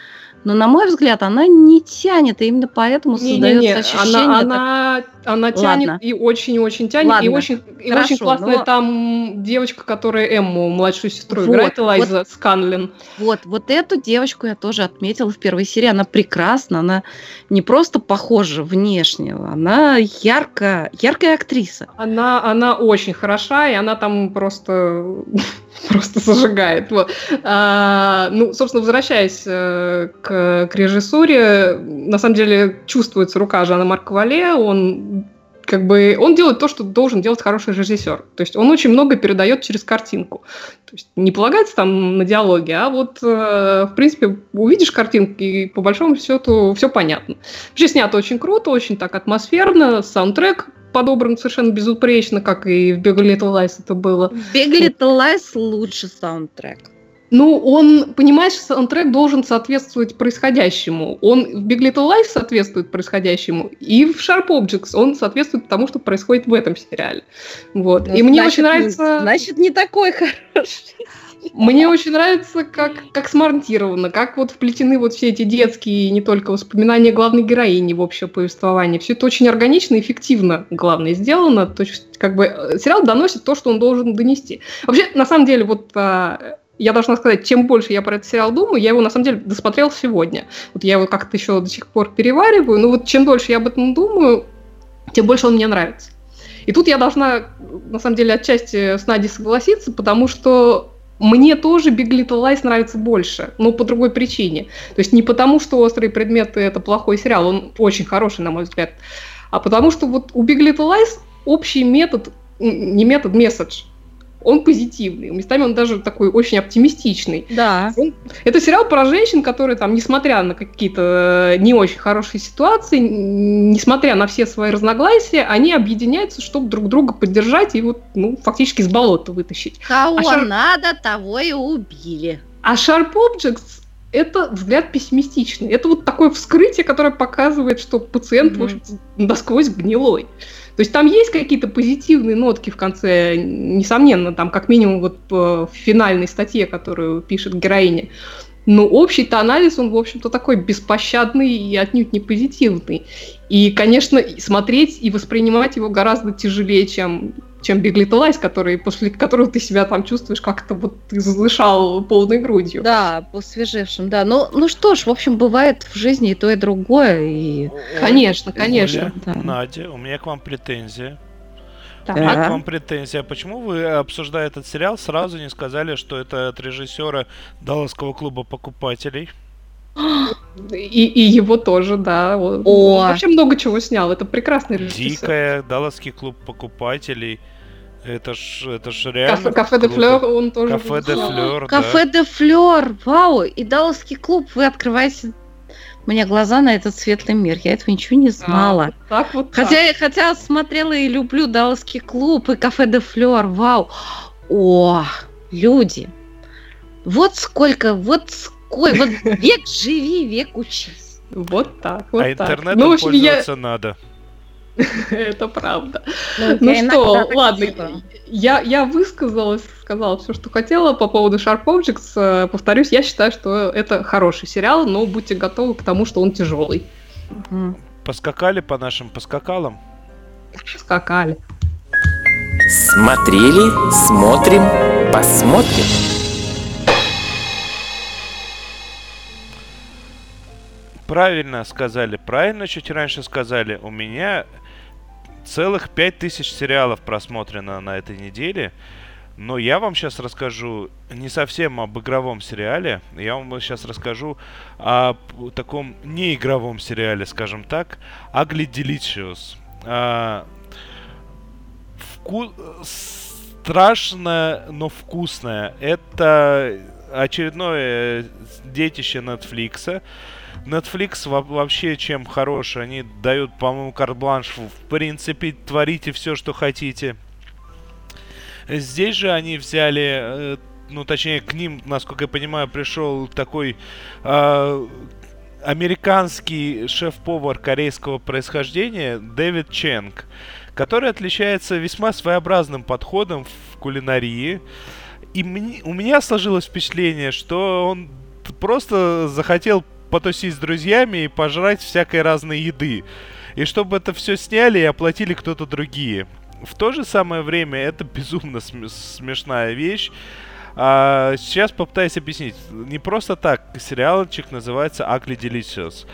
но, на мой взгляд, она не тянет, и именно поэтому не, создается не, не. ощущение... Она, она, она тянет Ладно. и очень-очень тянет, Ладно. и очень, и очень классная но... там девочка, которая Эмму, младшую сестру, вот, играет, Элайза вот, Сканлин. Вот, вот эту девочку я тоже отметила в первой серии. Она прекрасна, она не просто похожа внешне, она яркая, яркая актриса. Она, она очень хороша, и она там просто, просто зажигает. Вот. А, ну, собственно, возвращаясь э, к к, режиссуре. На самом деле чувствуется рука Жана Марка Вале, он как бы он делает то, что должен делать хороший режиссер. То есть он очень много передает через картинку. То есть не полагается там на диалоги, а вот, э, в принципе, увидишь картинку, и по большому счету все понятно. Вообще снято очень круто, очень так атмосферно, саундтрек подобран совершенно безупречно, как и в Big Little Lies это было. Big Little Lies лучше саундтрек. Ну, он, понимаешь, саундтрек должен соответствовать происходящему. Он в Big Little Lies соответствует происходящему, и в Sharp Objects он соответствует тому, что происходит в этом сериале. Вот. Ну, и мне очень нравится... Значит, не такой хороший. Мне очень нравится, как, как смонтировано, как вот вплетены вот все эти детские, не только воспоминания главной героини в общее повествование. Все это очень органично и эффективно, главное, сделано. То есть, как бы, э, сериал доносит то, что он должен донести. Вообще, на самом деле, вот а, я должна сказать, чем больше я про этот сериал думаю, я его на самом деле досмотрел сегодня. Вот я его как-то еще до сих пор перевариваю, но вот чем дольше я об этом думаю, тем больше он мне нравится. И тут я должна, на самом деле, отчасти с Надей согласиться, потому что мне тоже Big Little Lies нравится больше, но по другой причине. То есть не потому, что «Острые предметы» — это плохой сериал, он очень хороший, на мой взгляд, а потому что вот у Big Little Lies общий метод, не метод, месседж он позитивный. Местами он даже такой очень оптимистичный. Да. Он, это сериал про женщин, которые там, несмотря на какие-то э, не очень хорошие ситуации, несмотря на все свои разногласия, они объединяются, чтобы друг друга поддержать и вот, ну, фактически из болота вытащить. Кого а шар... надо, того и убили. А Sharp Objects это взгляд пессимистичный. Это вот такое вскрытие, которое показывает, что пациент, mm-hmm. в общем насквозь гнилой. То есть там есть какие-то позитивные нотки в конце, несомненно, там как минимум вот в финальной статье, которую пишет героиня. Но общий-то анализ, он, в общем-то, такой беспощадный и отнюдь не позитивный. И, конечно, смотреть и воспринимать его гораздо тяжелее, чем чем Big Little Lies, который, после которого ты себя там чувствуешь как-то вот ты задышал полной грудью. Да, посвежевшим, да. Ну, ну что ж, в общем, бывает в жизни и то, и другое. И... Конечно, конечно. Оля, да. Надя, у меня к вам претензия. Так. У меня к вам претензия. Почему вы, обсуждая этот сериал, сразу не сказали, что это от режиссера Далласского клуба покупателей? И, и его тоже, да. Он, О. вообще много чего снял. Это прекрасный режиссер. Дикая, Далласский клуб покупателей. Это ж, это ж реально Кафе, кафе де. Флёр, он тоже Кафе де. Флёр, да. Кафе де Флёр, вау, и Далласский клуб, вы открываете мне глаза на этот светлый мир. Я этого ничего не Да, знала. вот так вот так. Хотя, хотя смотрела и люблю Далласский клуб и кафе де Флёр, вау. О, люди, вот сколько, вот сколько, вот век живи, век учись. Вот так, вот а так. интернетом Ну, в общем, я... пользоваться надо. Это правда. Ну, Ну я что, ладно, я, я высказалась, сказала все, что хотела по поводу Sharp Objects. Э, Повторюсь, я считаю, что это хороший сериал, но будьте готовы к тому, что он тяжелый. Поскакали по нашим поскакалам. Скакали. Смотрели, смотрим, посмотрим. Правильно сказали, правильно чуть раньше сказали. У меня целых 5000 сериалов просмотрено на этой неделе. Но я вам сейчас расскажу не совсем об игровом сериале. Я вам сейчас расскажу о таком неигровом сериале, скажем так. Ugly Delicious. А, вку- Страшно, но вкусное. Это очередное детище Netflix. Netflix во- вообще чем хорош, они дают, по-моему, карт-бланш, в принципе, творите все, что хотите. Здесь же они взяли, э, ну, точнее, к ним, насколько я понимаю, пришел такой э, американский шеф-повар корейского происхождения Дэвид Ченг, который отличается весьма своеобразным подходом в кулинарии. И мне- у меня сложилось впечатление, что он просто захотел потусить с друзьями и пожрать всякой разной еды. И чтобы это все сняли и оплатили кто-то другие. В то же самое время это безумно см- смешная вещь. А, сейчас попытаюсь объяснить. Не просто так сериалчик называется Ugly Delicious.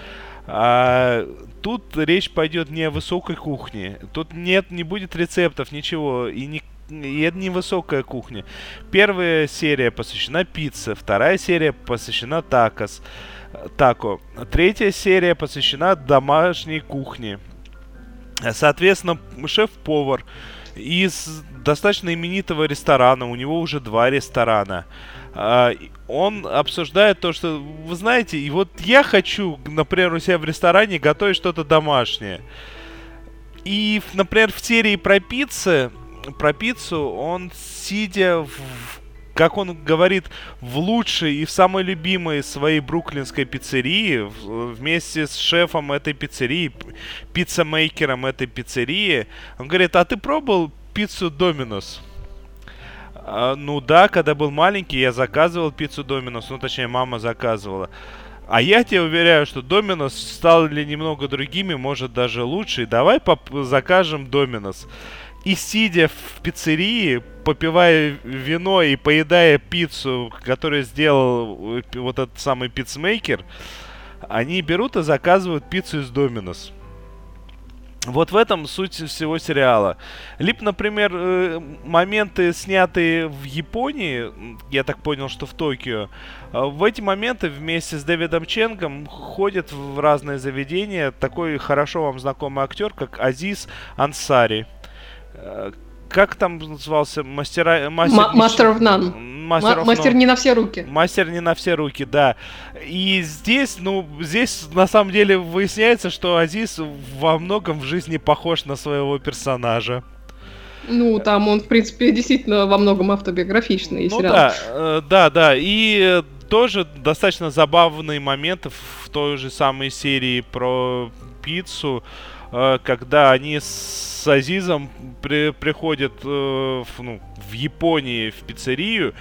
А, тут речь пойдет не о высокой кухне. Тут нет, не будет рецептов, ничего. И, не, и это не высокая кухня. Первая серия посвящена пицце, вторая серия посвящена такос, тако. Третья серия посвящена домашней кухне. Соответственно, шеф-повар из достаточно именитого ресторана, у него уже два ресторана. А, Он обсуждает то, что, вы знаете, и вот я хочу, например, у себя в ресторане готовить что-то домашнее. И, например, в серии про пиццы, про пиццу, он, сидя в, как он говорит, в лучшей и в самой любимой своей бруклинской пиццерии, вместе с шефом этой пиццерии, п- пиццамейкером этой пиццерии, он говорит, а ты пробовал пиццу Доминос? А, ну да, когда был маленький, я заказывал пиццу Доминос, ну точнее, мама заказывала. А я тебе уверяю, что Доминос стали немного другими, может даже лучше. И давай закажем Доминос. И сидя в пиццерии, попивая вино и поедая пиццу, которую сделал э, вот этот самый пиццмейкер, они берут и заказывают пиццу из Доминос. Вот в этом суть всего сериала. Либо, например, э, моменты, снятые в Японии, я так понял, что в Токио, э, в эти моменты вместе с Дэвидом Ченгом ходит в разные заведения такой хорошо вам знакомый актер, как Азиз Ансари. Э, Как там назывался? Мастера... Мастер, Ма- Master of None. Мастер Ма- of Мастер не на все руки. Мастер не на все руки, да. И здесь, ну, здесь на самом деле выясняется, что Азиз во многом в жизни похож на своего персонажа. Ну, там он, в принципе, действительно во многом автобиографичный ну сериал. да, э, да, да. И э, тоже достаточно забавные моменты в той же самой серии про пиццу, э, когда они с Азизом при- приходят э, в, ну, в Японии в пиццерию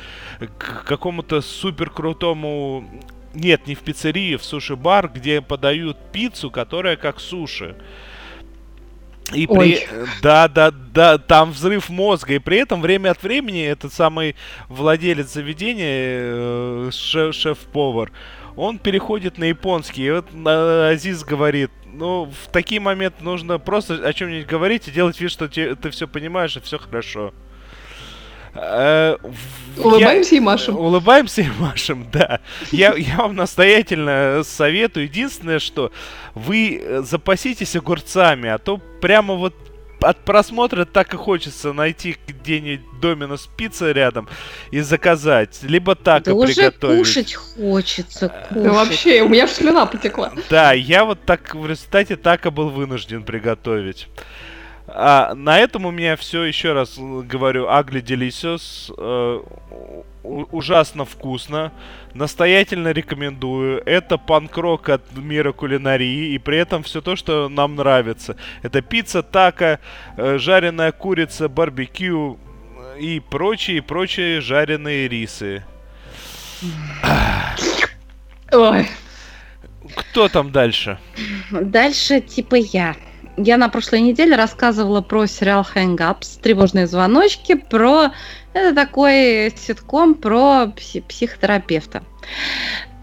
к какому-то супер крутому нет, не в пиццерию, в суши-бар, где подают пиццу, которая как суши. И при... Ой. Да, да, да, там взрыв мозга. И при этом время от времени этот самый владелец заведения, э, ше- шеф-повар, он переходит на японский. И вот э, Азиз говорит, ну, в такие моменты нужно просто о чем-нибудь говорить и делать вид, что те- ты все понимаешь и все хорошо. Э, в- я- Улыбаемся и машем. Улыбаемся и машем, да. Я, я вам настоятельно советую. Единственное, что вы э, запаситесь огурцами, а то прямо вот от просмотра так и хочется найти где-нибудь Доминос пицца рядом и заказать, либо так Да и уже приготовить. кушать хочется, Да кушать. вообще, у меня слюна потекла. Да, я вот так в результате так и был вынужден приготовить. А, на этом у меня все, еще раз л- говорю, Ugly Delicious. э, ужасно вкусно. Настоятельно рекомендую. Это панк-рок от мира кулинарии. И при этом все то, что нам нравится. Это пицца, тако, э, жареная курица, барбекю э, и прочие, прочие жареные рисы. Ой, Кто там дальше? Дальше типа я. Я на прошлой неделе рассказывала про сериал Hang Ups, тревожные звоночки, про... Это такой ситком про пси- психотерапевта.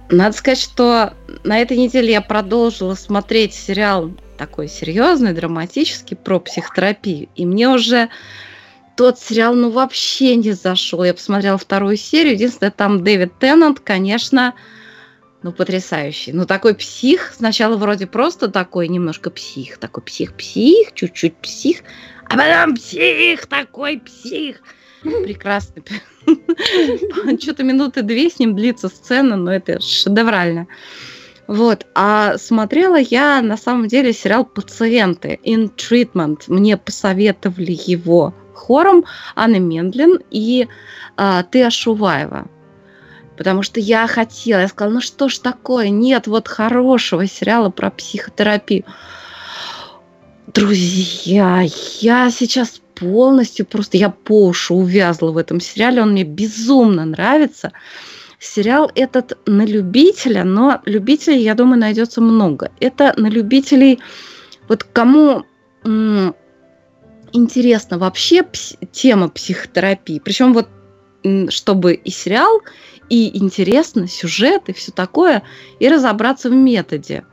Надо сказать, что на этой неделе я продолжила смотреть сериал такой серьезный, драматический, про психотерапию. И мне уже тот сериал, ну, вообще не зашел. Я посмотрела вторую серию. Единственное, там Дэвид Теннант, конечно, ну, потрясающий. Ну, такой псих. Сначала вроде просто такой немножко псих. Такой псих-псих, чуть-чуть псих. А потом псих, такой псих. Прекрасно. Что-то минуты две с ним длится сцена, но это шедеврально. Вот. А смотрела я на самом деле сериал «Пациенты» «In Treatment». Мне посоветовали его хором Анна Мендлин и а, Ты Шуваева. Потому что я хотела, я сказала, ну что ж такое, нет вот хорошего сериала про психотерапию. Друзья, я сейчас полностью просто, я по уши увязла в этом сериале, он мне безумно нравится. Сериал этот на любителя, но любителей, я думаю, найдется много. Это на любителей, вот кому интересна вообще пс- тема психотерапии, причем вот чтобы и сериал, и интересно, сюжет, и все такое, и разобраться в методе.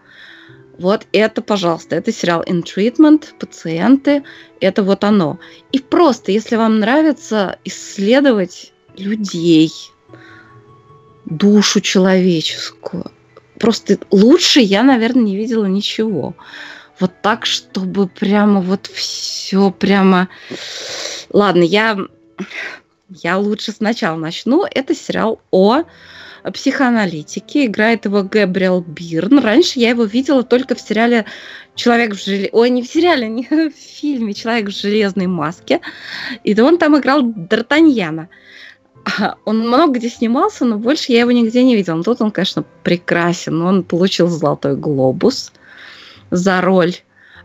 Вот это, пожалуйста, это сериал In Treatment, пациенты, это вот оно. И просто, если вам нравится исследовать людей, душу человеческую, просто лучше я, наверное, не видела ничего. Вот так, чтобы прямо вот все прямо... Ладно, я, я лучше сначала начну. Это сериал о психоаналитике. Играет его Гэбриэл Бирн. Раньше я его видела только в сериале «Человек в желе...» Ой, не в сериале, не в фильме «Человек в железной маске». И он там играл Д'Артаньяна. А, Он много где снимался, но больше я его нигде не видела. Но тут он, конечно, прекрасен. Он получил «Золотой глобус» за роль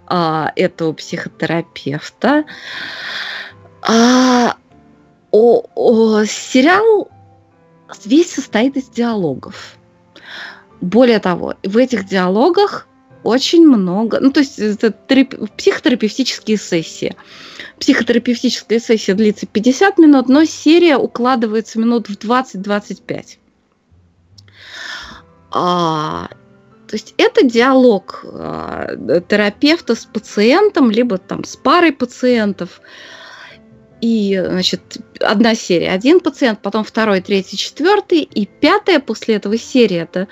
а, этого психотерапевта. А, о, о, сериал весь состоит из диалогов. Более того, в этих диалогах очень много, ну то есть это терап- психотерапевтические сессии. Психотерапевтическая сессия длится 50 минут, но серия укладывается минут в 20-25. А, то есть это диалог а, терапевта с пациентом, либо там с парой пациентов. И, значит, одна серия, один пациент, потом второй, третий, четвертый, и пятая после этого серия это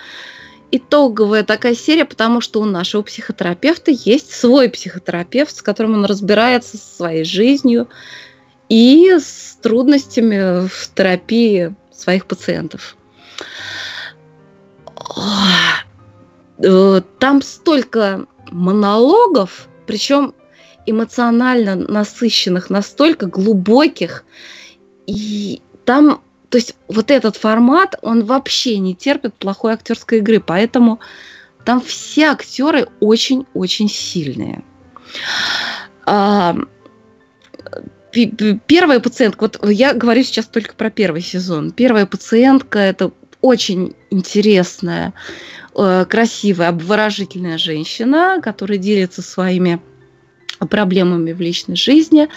итоговая такая серия, потому что у нашего психотерапевта есть свой психотерапевт, с которым он разбирается со своей жизнью и с трудностями в терапии своих пациентов. Э, Там столько монологов, причем эмоционально насыщенных, настолько глубоких. И там, то есть вот этот формат, он вообще не терпит плохой актерской игры, поэтому там все актеры очень-очень сильные. А, Первая пациентка, вот я говорю сейчас только про первый сезон. Первая пациентка это очень интересная, э, красивая, обворожительная женщина, которая делится своими проблемами в личной жизни,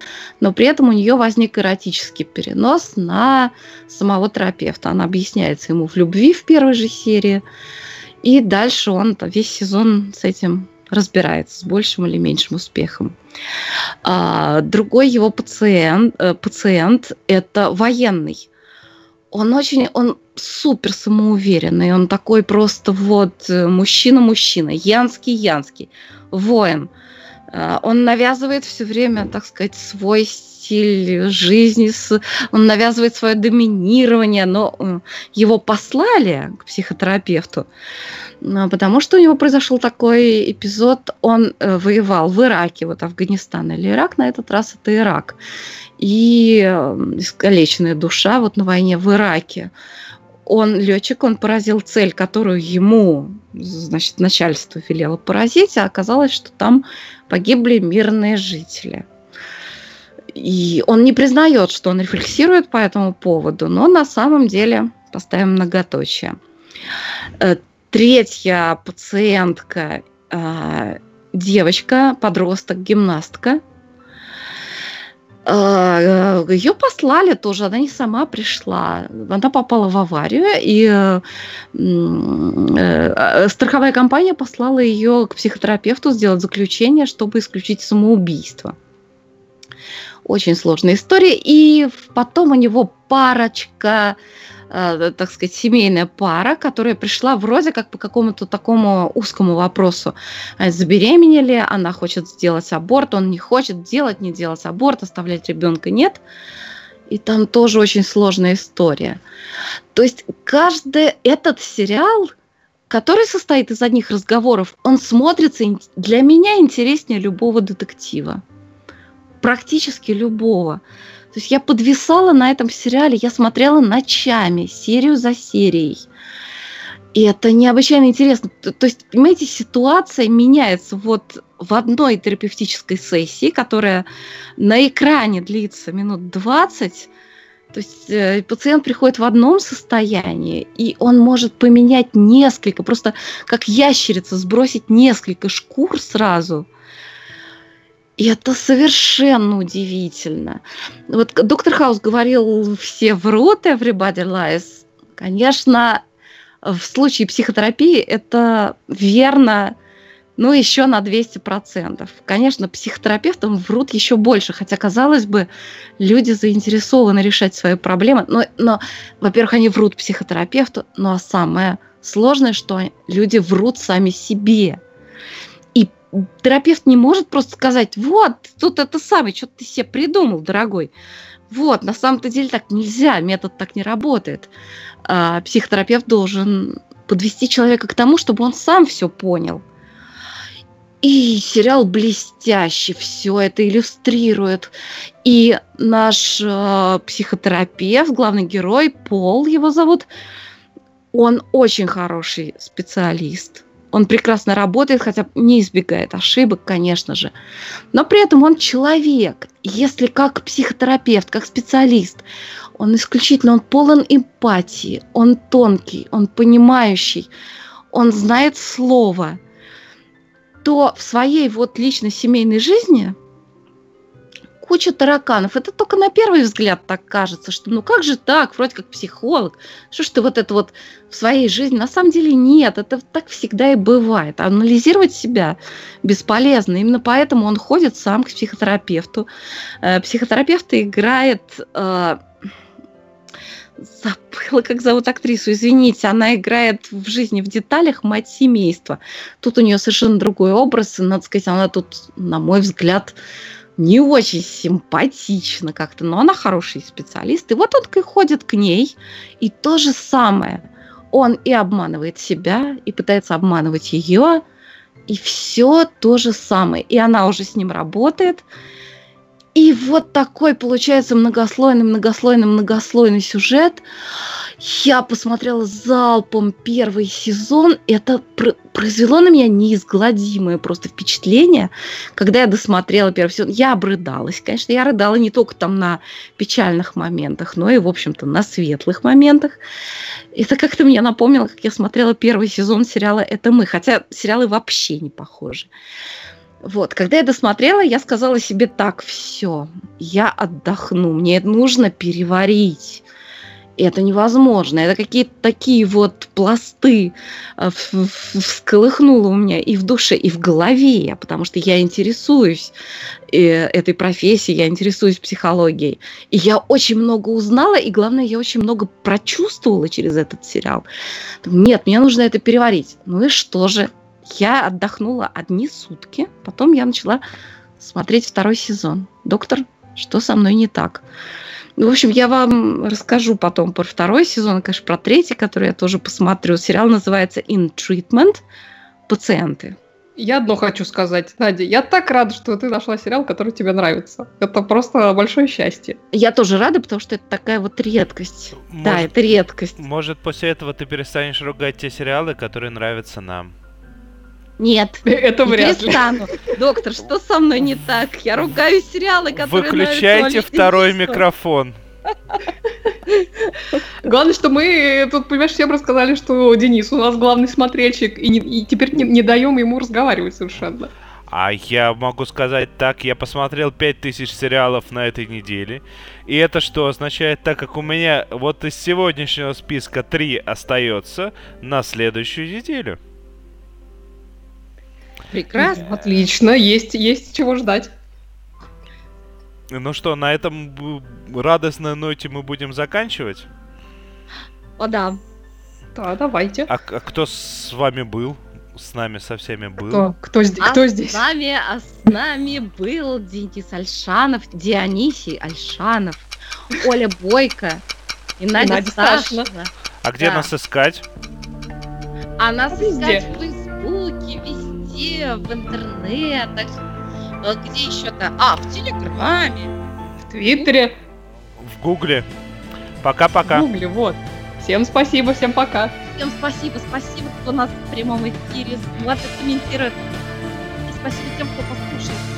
но при этом у нее возник эротический перенос на самого терапевта. Она объясняется ему в любви в первой же серии, и дальше он весь сезон с этим разбирается с большим или меньшим успехом. А, другой его пациент, э, пациент это военный. Он очень, он супер самоуверенный, он такой просто вот э, мужчина-мужчина, янский-янский, воин он навязывает все время, так сказать, свой стиль жизни, он навязывает свое доминирование, но э, его послали к психотерапевту, потому что у него произошел такой эпизод, он э, воевал в Ираке, вот Афганистан или Ирак, на этот раз это Ирак, и искалеченная душа вот на войне в Ираке он летчик, он поразил цель, которую ему, значит, начальство велело поразить, а оказалось, что там погибли мирные жители. И он не признает, что он рефлексирует по этому поводу, но на самом деле поставим многоточие. Э, третья пациентка, э, девочка, подросток, гимнастка – а, Ее послали тоже, она не сама пришла. Она попала в аварию, и э, э, страховая компания послала ее к психотерапевту сделать заключение, чтобы исключить самоубийство. Очень сложная история. И потом у него парочка Э, так сказать, семейная пара, которая пришла вроде как по какому-то такому узкому вопросу. Э, забеременели, она хочет сделать аборт, он не хочет делать, не делать аборт, оставлять ребенка нет. И там тоже очень сложная история. То есть каждый этот сериал, который состоит из одних разговоров, он смотрится для меня интереснее любого детектива. Практически любого. То есть я подвисала на этом сериале, я смотрела ночами, серию за серией. И это необычайно интересно. То есть, понимаете, ситуация меняется вот в одной терапевтической сессии, которая на экране длится минут 20. То есть э, пациент приходит в одном состоянии, и он может поменять несколько, просто как ящерица сбросить несколько шкур сразу – и это совершенно удивительно. Вот доктор Хаус говорил, все врут, everybody lies. Конечно, в случае психотерапии это верно, ну, еще на 200%. Конечно, психотерапевтам врут еще больше, хотя, казалось бы, люди заинтересованы решать свои проблемы. Но, но во-первых, они врут психотерапевту, ну, а самое сложное, что люди врут сами себе терапевт не может просто сказать, вот, тут это самое, что ты себе придумал, дорогой. Вот, на самом-то деле так нельзя, метод так не работает. А, психотерапевт должен подвести человека к тому, чтобы он сам все понял. И сериал блестящий, все это иллюстрирует. И наш э, психотерапевт, главный герой, Пол его зовут, он очень хороший специалист он прекрасно работает, хотя не избегает ошибок, конечно же. Но при этом он человек. Если как психотерапевт, как специалист, он исключительно, он полон эмпатии, он тонкий, он понимающий, он знает слово, то в своей вот личной семейной жизни – куча тараканов. Это только на первый взгляд так кажется, что ну как же так, вроде как психолог, что ж ты вот это вот в своей жизни. На самом деле нет, это так всегда и бывает. Анализировать себя бесполезно. Именно поэтому он ходит сам к психотерапевту. Э, психотерапевт играет... Э, забыла, как зовут актрису, извините, она играет в жизни в деталях мать семейства. Тут у нее совершенно другой образ, и, надо сказать, она тут, на мой взгляд, не очень симпатично как-то, но она хороший специалист. И вот он ходит к ней, и то же самое. Он и обманывает себя, и пытается обманывать ее, и все то же самое. И она уже с ним работает. И вот такой получается многослойный, многослойный, многослойный сюжет. Я посмотрела залпом первый сезон. Это произвело на меня неизгладимое просто впечатление, когда я досмотрела первый сезон. Я обрыдалась. Конечно, я рыдала не только там на печальных моментах, но и, в общем-то, на светлых моментах. Это как-то мне напомнило, как я смотрела первый сезон сериала «Это мы», хотя сериалы вообще не похожи. Вот, когда я досмотрела, я сказала себе так, все, я отдохну, мне нужно переварить это невозможно. Это какие-то такие вот пласты э, всколыхнуло у меня и в душе, и в голове, потому что я интересуюсь э, этой профессией, я интересуюсь психологией. И я очень много узнала, и главное, я очень много прочувствовала через этот сериал. Нет, мне нужно это переварить. Ну и что же? Я отдохнула одни сутки, потом я начала смотреть второй сезон. Доктор, что со мной не так? Ну, в общем, я вам расскажу потом про второй сезон, конечно, про третий, который я тоже посмотрю. Сериал называется In Treatment. Пациенты. Я одно хочу сказать, Надя, я так рада, что ты нашла сериал, который тебе нравится. Это просто большое счастье. Я тоже рада, потому что это такая вот редкость. Может, Да, это редкость. Может, после этого ты перестанешь ругать те сериалы, которые нравятся нам. Нет. Это вряд ли. перестану. Доктор, что со мной не так? Я ругаю сериалы, которые Выключайте второй микрофон. Главное, что мы тут, понимаешь, всем рассказали, что Денис у нас главный смотрельщик, и, не- и теперь не, не даем ему разговаривать совершенно. А я могу сказать так, я посмотрел 5000 сериалов на этой неделе. И это что означает, так как у меня вот из сегодняшнего списка 3 остается на следующую неделю. Прекрасно. Отлично, есть, есть чего ждать. Ну что, на этом радостной ноте мы будем заканчивать? О, да. Да, давайте. А, а кто с вами был? С нами со всеми был? Кто, кто, зд- А кто С здесь? нами, а с нами был Денис Альшанов, Дионисий Альшанов, Оля Бойко и Надя, Надя Сташина. Сташина. А где Да. нас искать? А нас Везде. искать в Фейсбуке, везде, в интернетах. А Где еще-то? А, в Телеграме. В Твиттере, В Гугле. Пока-пока. в Гугле, вот. Всем спасибо, всем пока. Всем спасибо, спасибо, кто нас в прямом эфире смотрит, комментирует. И спасибо тем, кто послушал.